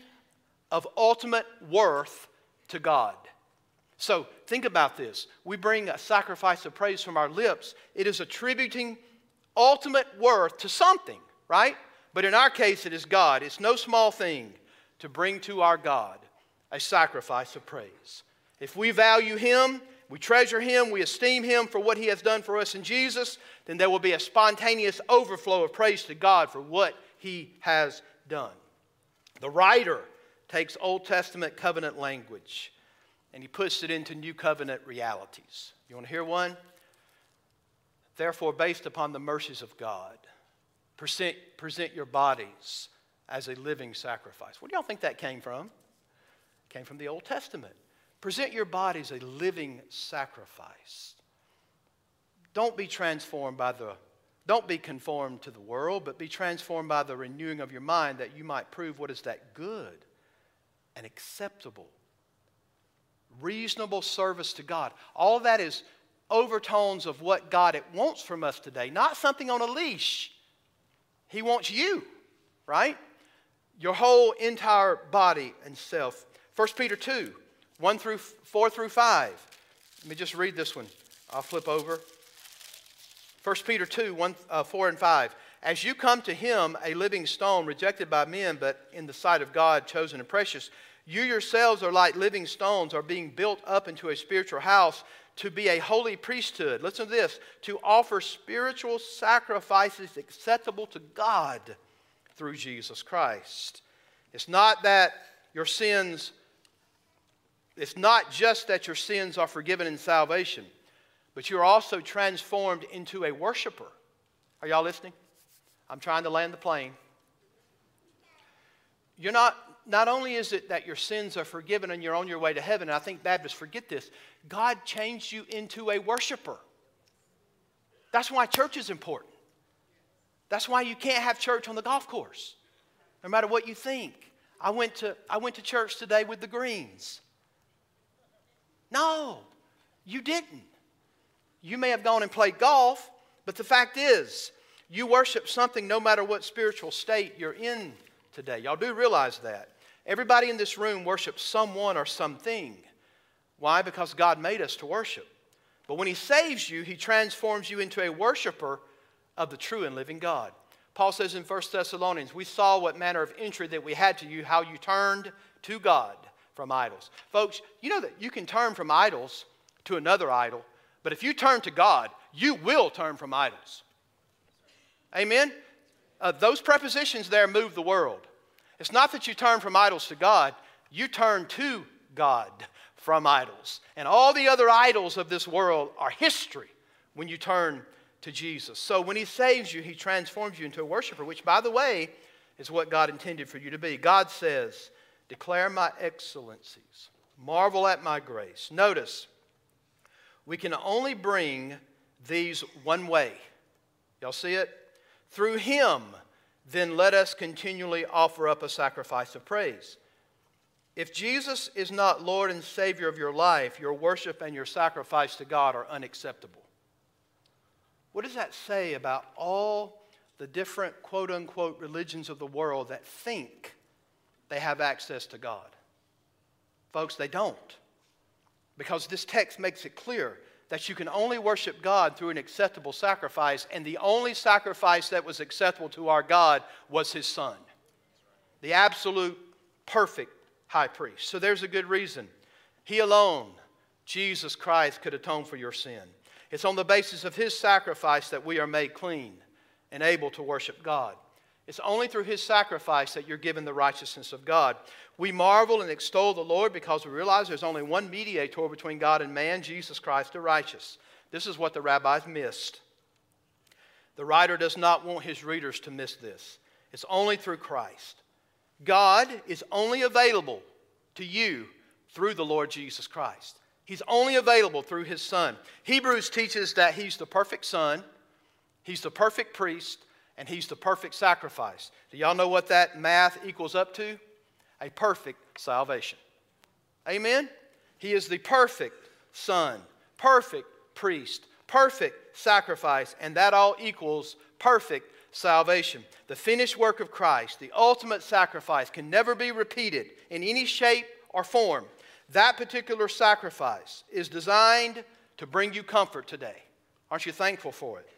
of ultimate worth to God. So think about this. We bring a sacrifice of praise from our lips, it is attributing ultimate worth to something, right? But in our case, it is God. It's no small thing to bring to our God a sacrifice of praise. If we value Him, we treasure Him, we esteem Him for what He has done for us in Jesus, then there will be a spontaneous overflow of praise to God for what He has done. The writer takes Old Testament covenant language and he puts it into New Covenant realities. You want to hear one? Therefore, based upon the mercies of God, present, present your bodies as a living sacrifice. Where do y'all think that came from? Came from the Old Testament. Present your bodies a living sacrifice. Don't be transformed by the don't be conformed to the world, but be transformed by the renewing of your mind that you might prove what is that good and acceptable, reasonable service to God. All that is overtones of what God it wants from us today, not something on a leash. He wants you, right? Your whole entire body and self. 1 Peter 2, 1 through 4 through 5. Let me just read this one. I'll flip over. 1 Peter 2, 1, uh, 4 and 5. As you come to him, a living stone, rejected by men, but in the sight of God, chosen and precious, you yourselves are like living stones, are being built up into a spiritual house to be a holy priesthood. Listen to this to offer spiritual sacrifices acceptable to God through Jesus Christ. It's not that your sins, it's not just that your sins are forgiven in salvation, but you're also transformed into a worshiper. Are y'all listening? I'm trying to land the plane. You're not, not only is it that your sins are forgiven and you're on your way to heaven, I think Baptists forget this, God changed you into a worshiper. That's why church is important. That's why you can't have church on the golf course, no matter what you think. I went to, I went to church today with the Greens. No, you didn't. You may have gone and played golf, but the fact is, you worship something no matter what spiritual state you're in today. Y'all do realize that. Everybody in this room worships someone or something. Why? Because God made us to worship. But when He saves you, He transforms you into a worshiper of the true and living God. Paul says in 1 Thessalonians, We saw what manner of entry that we had to you, how you turned to God from idols. Folks, you know that you can turn from idols to another idol, but if you turn to God, you will turn from idols. Amen? Uh, those prepositions there move the world. It's not that you turn from idols to God, you turn to God from idols. And all the other idols of this world are history when you turn to Jesus. So when He saves you, He transforms you into a worshiper, which, by the way, is what God intended for you to be. God says, Declare my excellencies, marvel at my grace. Notice, we can only bring these one way. Y'all see it? Through Him, then let us continually offer up a sacrifice of praise. If Jesus is not Lord and Savior of your life, your worship and your sacrifice to God are unacceptable. What does that say about all the different quote unquote religions of the world that think they have access to God? Folks, they don't. Because this text makes it clear that you can only worship God through an acceptable sacrifice, and the only sacrifice that was acceptable to our God was His Son, the absolute perfect high priest. So there's a good reason. He alone, Jesus Christ, could atone for your sin. It's on the basis of his sacrifice that we are made clean and able to worship God. It's only through his sacrifice that you're given the righteousness of God. We marvel and extol the Lord because we realize there's only one mediator between God and man, Jesus Christ the righteous. This is what the rabbis missed. The writer does not want his readers to miss this. It's only through Christ. God is only available to you through the Lord Jesus Christ. He's only available through his Son. Hebrews teaches that he's the perfect Son, he's the perfect priest, and he's the perfect sacrifice. Do y'all know what that math equals up to? A perfect salvation. Amen? He is the perfect Son, perfect priest, perfect sacrifice, and that all equals perfect salvation. The finished work of Christ, the ultimate sacrifice, can never be repeated in any shape or form. That particular sacrifice is designed to bring you comfort today. Aren't you thankful for it?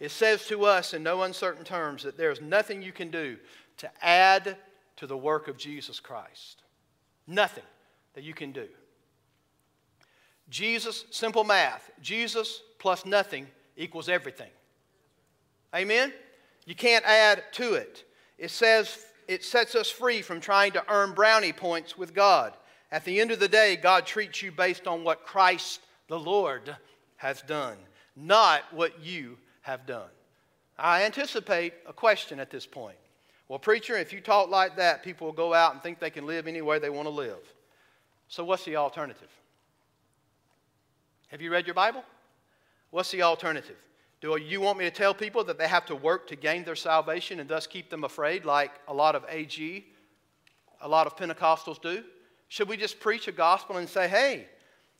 It says to us in no uncertain terms that there's nothing you can do to add to the work of Jesus Christ. Nothing that you can do. Jesus, simple math, Jesus plus nothing equals everything. Amen? You can't add to it. It says it sets us free from trying to earn brownie points with God. At the end of the day, God treats you based on what Christ the Lord has done, not what you have done. I anticipate a question at this point. Well, preacher, if you talk like that, people will go out and think they can live any way they want to live. So, what's the alternative? Have you read your Bible? What's the alternative? Do you want me to tell people that they have to work to gain their salvation and thus keep them afraid, like a lot of AG, a lot of Pentecostals do? Should we just preach a gospel and say, hey,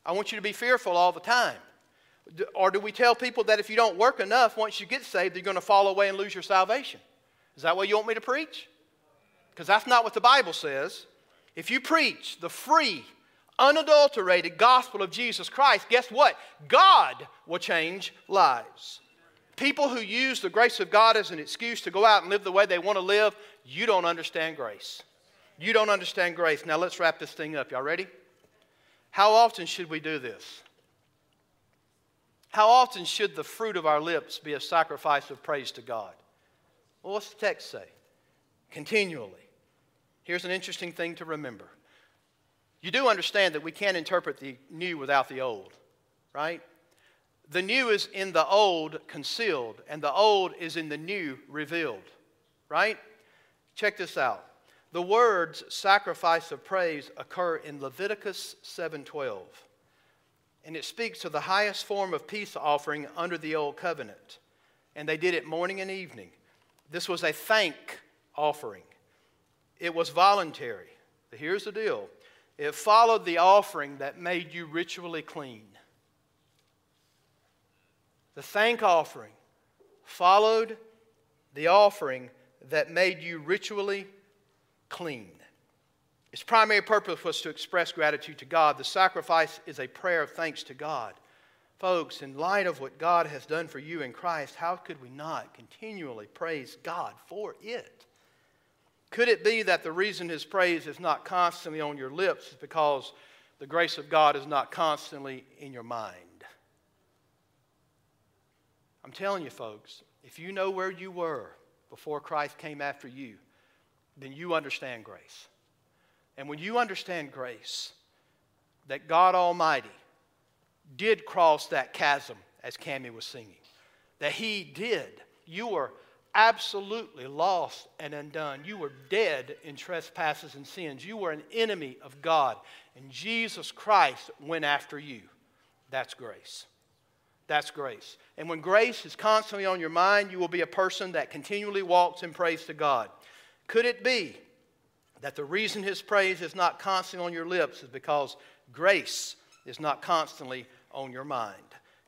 I want you to be fearful all the time? Or do we tell people that if you don't work enough, once you get saved, you're going to fall away and lose your salvation? Is that what you want me to preach? Because that's not what the Bible says. If you preach the free, unadulterated gospel of Jesus Christ, guess what? God will change lives. People who use the grace of God as an excuse to go out and live the way they want to live, you don't understand grace. You don't understand grace. Now let's wrap this thing up. Y'all ready? How often should we do this? How often should the fruit of our lips be a sacrifice of praise to God? Well, what's the text say? Continually. Here's an interesting thing to remember. You do understand that we can't interpret the new without the old, right? The new is in the old concealed, and the old is in the new revealed, right? Check this out. The words sacrifice of praise occur in Leviticus 7:12. And it speaks to the highest form of peace offering under the old covenant. And they did it morning and evening. This was a thank offering. It was voluntary. Here's the deal. It followed the offering that made you ritually clean. The thank offering followed the offering that made you ritually clean. Its primary purpose was to express gratitude to God. The sacrifice is a prayer of thanks to God. Folks, in light of what God has done for you in Christ, how could we not continually praise God for it? Could it be that the reason his praise is not constantly on your lips is because the grace of God is not constantly in your mind? I'm telling you, folks, if you know where you were before Christ came after you, then you understand grace. And when you understand grace, that God Almighty did cross that chasm, as Cami was singing, that He did, you were absolutely lost and undone. You were dead in trespasses and sins. You were an enemy of God. And Jesus Christ went after you. That's grace. That's grace. And when grace is constantly on your mind, you will be a person that continually walks in praise to God. Could it be that the reason his praise is not constantly on your lips is because grace is not constantly on your mind?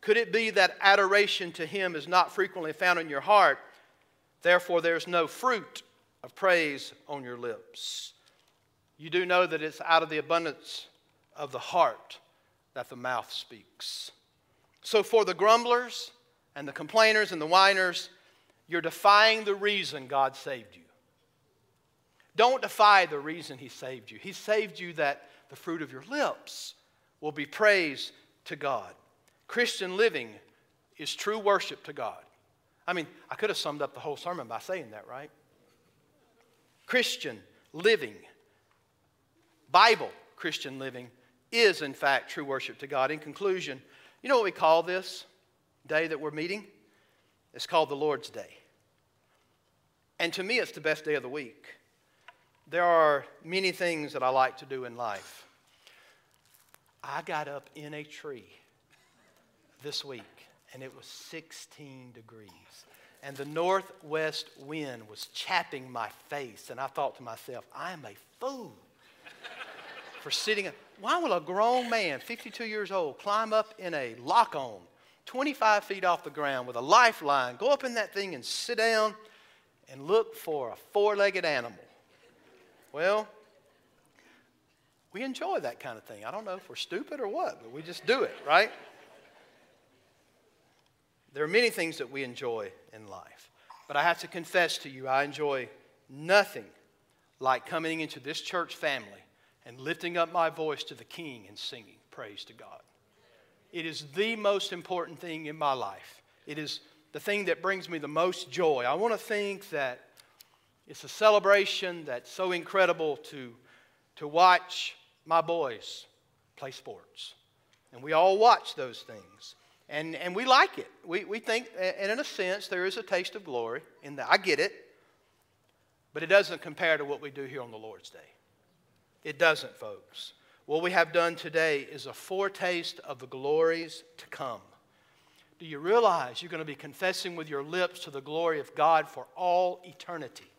Could it be that adoration to him is not frequently found in your heart Therefore, there's no fruit of praise on your lips. You do know that it's out of the abundance of the heart that the mouth speaks. So, for the grumblers and the complainers and the whiners, you're defying the reason God saved you. Don't defy the reason He saved you. He saved you that the fruit of your lips will be praise to God. Christian living is true worship to God. I mean, I could have summed up the whole sermon by saying that, right? Christian living, Bible Christian living, is in fact true worship to God. In conclusion, you know what we call this day that we're meeting? It's called the Lord's Day. And to me, it's the best day of the week. There are many things that I like to do in life. I got up in a tree this week and it was 16 degrees. And the northwest wind was chapping my face. And I thought to myself, I am a fool for sitting. Up. Why will a grown man, 52 years old, climb up in a lock on, 25 feet off the ground with a lifeline, go up in that thing and sit down and look for a four legged animal? Well, we enjoy that kind of thing. I don't know if we're stupid or what, but we just do it, right? There are many things that we enjoy in life. But I have to confess to you, I enjoy nothing like coming into this church family and lifting up my voice to the King and singing praise to God. It is the most important thing in my life. It is the thing that brings me the most joy. I want to think that it's a celebration that's so incredible to, to watch my boys play sports. And we all watch those things. And, and we like it. We, we think, and in a sense, there is a taste of glory in that. I get it. But it doesn't compare to what we do here on the Lord's Day. It doesn't, folks. What we have done today is a foretaste of the glories to come. Do you realize you're going to be confessing with your lips to the glory of God for all eternity?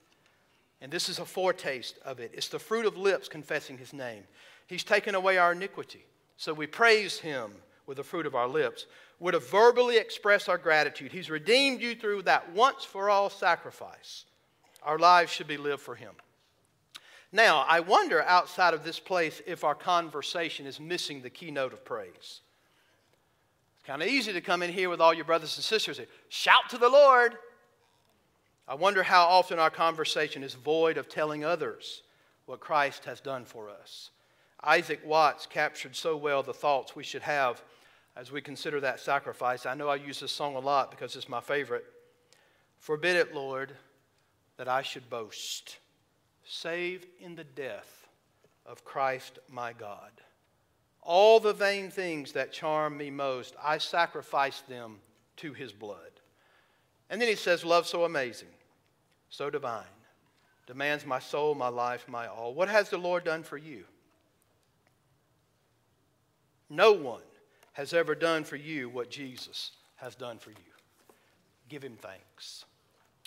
And this is a foretaste of it. It's the fruit of lips confessing His name. He's taken away our iniquity. So we praise Him with the fruit of our lips. We're to verbally express our gratitude. He's redeemed you through that once for all sacrifice. Our lives should be lived for Him. Now, I wonder outside of this place if our conversation is missing the keynote of praise. It's kind of easy to come in here with all your brothers and sisters and shout to the Lord. I wonder how often our conversation is void of telling others what Christ has done for us. Isaac Watts captured so well the thoughts we should have as we consider that sacrifice. I know I use this song a lot because it's my favorite. Forbid it, Lord, that I should boast, save in the death of Christ my God. All the vain things that charm me most, I sacrifice them to his blood. And then he says, Love so amazing, so divine, demands my soul, my life, my all. What has the Lord done for you? No one has ever done for you what Jesus has done for you. Give him thanks.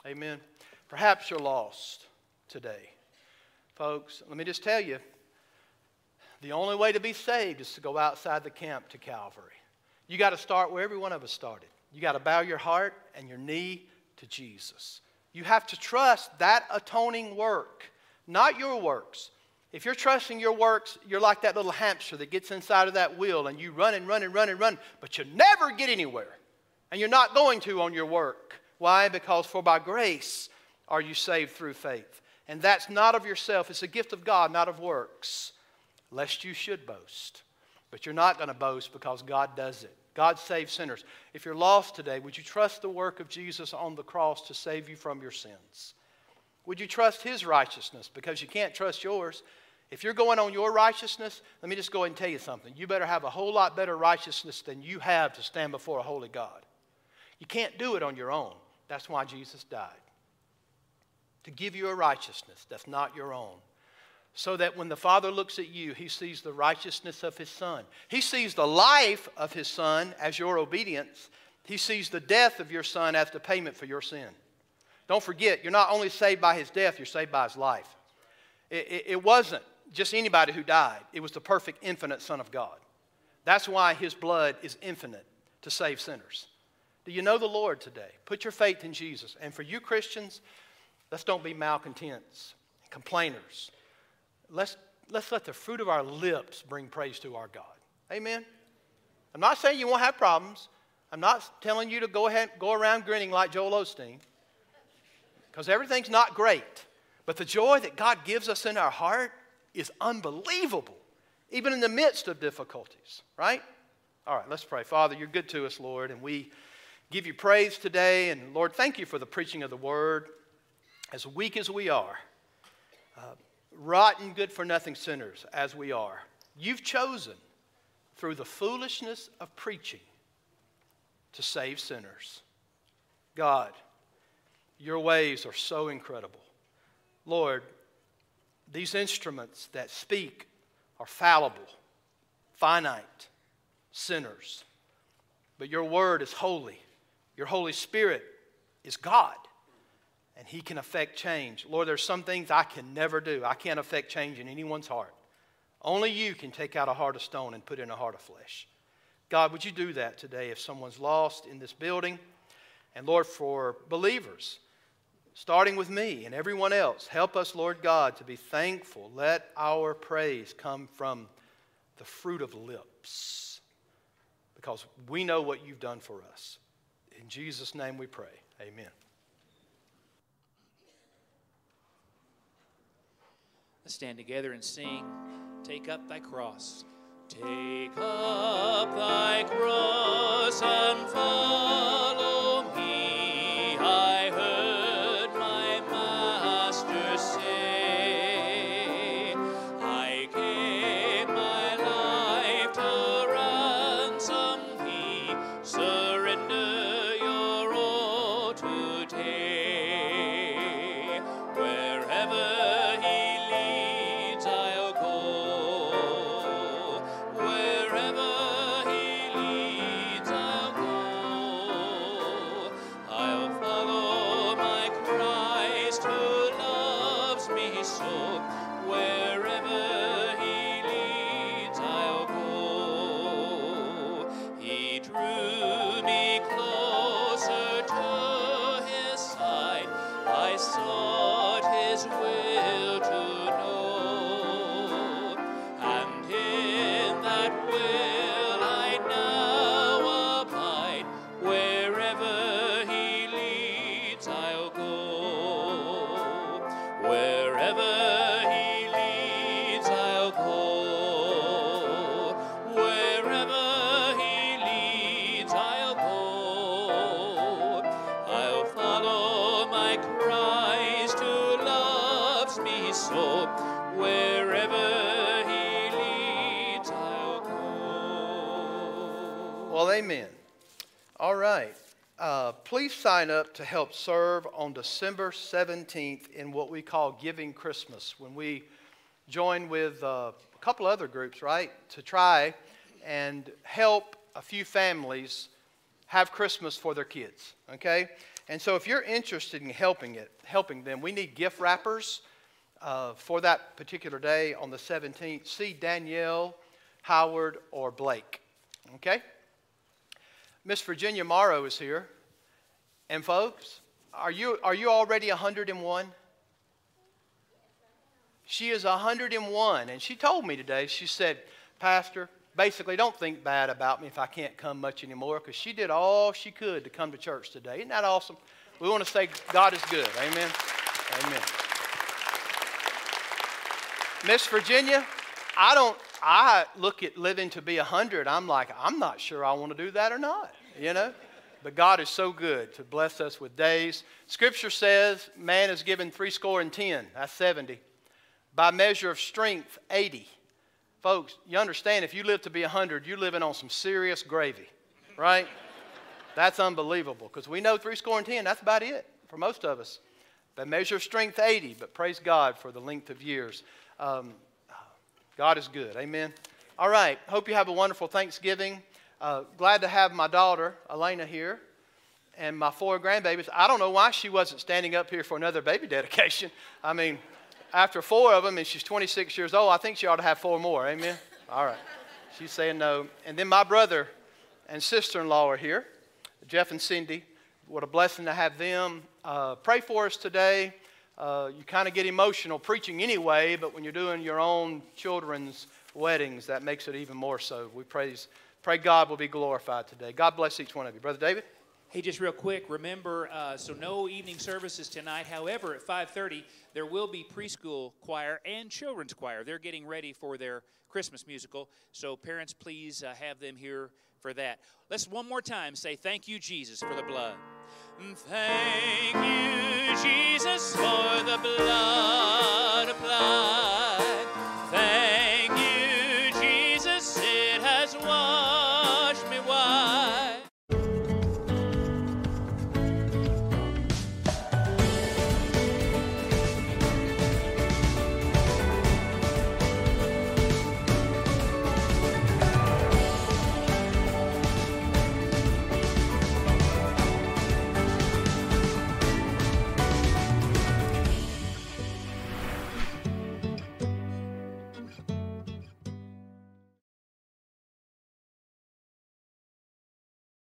Amen. Perhaps you're lost today. Folks, let me just tell you the only way to be saved is to go outside the camp to Calvary. You got to start where every one of us started. You got to bow your heart and your knee to Jesus. You have to trust that atoning work, not your works. If you're trusting your works, you're like that little hamster that gets inside of that wheel and you run and run and run and run, but you never get anywhere. And you're not going to on your work. Why? Because for by grace are you saved through faith. And that's not of yourself, it's a gift of God, not of works, lest you should boast. But you're not going to boast because God does it. God saves sinners. If you're lost today, would you trust the work of Jesus on the cross to save you from your sins? Would you trust His righteousness? Because you can't trust yours. If you're going on your righteousness, let me just go ahead and tell you something. You better have a whole lot better righteousness than you have to stand before a holy God. You can't do it on your own. That's why Jesus died. To give you a righteousness that's not your own. So that when the Father looks at you, he sees the righteousness of his Son. He sees the life of his Son as your obedience. He sees the death of your Son as the payment for your sin. Don't forget, you're not only saved by his death, you're saved by his life. It, it, it wasn't just anybody who died, it was the perfect, infinite Son of God. That's why his blood is infinite to save sinners. Do you know the Lord today? Put your faith in Jesus. And for you Christians, let's don't be malcontents, complainers. Let's, let's let the fruit of our lips bring praise to our God. Amen? I'm not saying you won't have problems. I'm not telling you to go ahead go around grinning like Joel Osteen. Because everything's not great. But the joy that God gives us in our heart is unbelievable, even in the midst of difficulties, right? All right, let's pray. Father, you're good to us, Lord, and we give you praise today. And Lord, thank you for the preaching of the word. As weak as we are, uh, rotten, good for nothing sinners as we are, you've chosen through the foolishness of preaching to save sinners. God, your ways are so incredible. Lord, these instruments that speak are fallible, finite, sinners. But your word is holy. Your Holy Spirit is God, and He can affect change. Lord, there's some things I can never do. I can't affect change in anyone's heart. Only you can take out a heart of stone and put in a heart of flesh. God, would you do that today if someone's lost in this building? And Lord, for believers, starting with me and everyone else, help us, Lord God, to be thankful. Let our praise come from the fruit of lips because we know what you've done for us. In Jesus' name we pray. Amen. Let's stand together and sing Take Up Thy Cross. Take up thy cross and follow me. Sign up to help serve on December 17th in what we call Giving Christmas when we join with uh, a couple other groups, right, to try and help a few families have Christmas for their kids, okay? And so if you're interested in helping it, helping them, we need gift wrappers uh, for that particular day on the 17th. See Danielle, Howard, or Blake, okay? Miss Virginia Morrow is here. And folks, are you, are you already 101? She is 101. And she told me today, she said, Pastor, basically, don't think bad about me if I can't come much anymore because she did all she could to come to church today. Isn't that awesome? We want to say God is good. Amen. Amen. Miss Virginia, I don't, I look at living to be 100, I'm like, I'm not sure I want to do that or not, you know? But God is so good to bless us with days. Scripture says man is given three score and ten, that's 70. By measure of strength, 80. Folks, you understand if you live to be 100, you're living on some serious gravy, right? that's unbelievable because we know three score and ten, that's about it for most of us. By measure of strength, 80, but praise God for the length of years. Um, God is good. Amen. All right. Hope you have a wonderful Thanksgiving. Uh, glad to have my daughter, Elena, here, and my four grandbabies. I don't know why she wasn't standing up here for another baby dedication. I mean, after four of them, and she's 26 years old, I think she ought to have four more. Amen. All right. She's saying no. And then my brother and sister in law are here, Jeff and Cindy. What a blessing to have them. Uh, pray for us today. Uh, you kind of get emotional preaching anyway, but when you're doing your own children's weddings, that makes it even more so. We praise, pray God will be glorified today. God bless each one of you. Brother David? Hey, just real quick, remember, uh, so no evening services tonight. However, at 5:30 there will be preschool choir and children's choir. They're getting ready for their Christmas musical. So parents, please uh, have them here for that. Let's one more time say thank you, Jesus, for the blood. Thank you, Jesus, for the blood applied.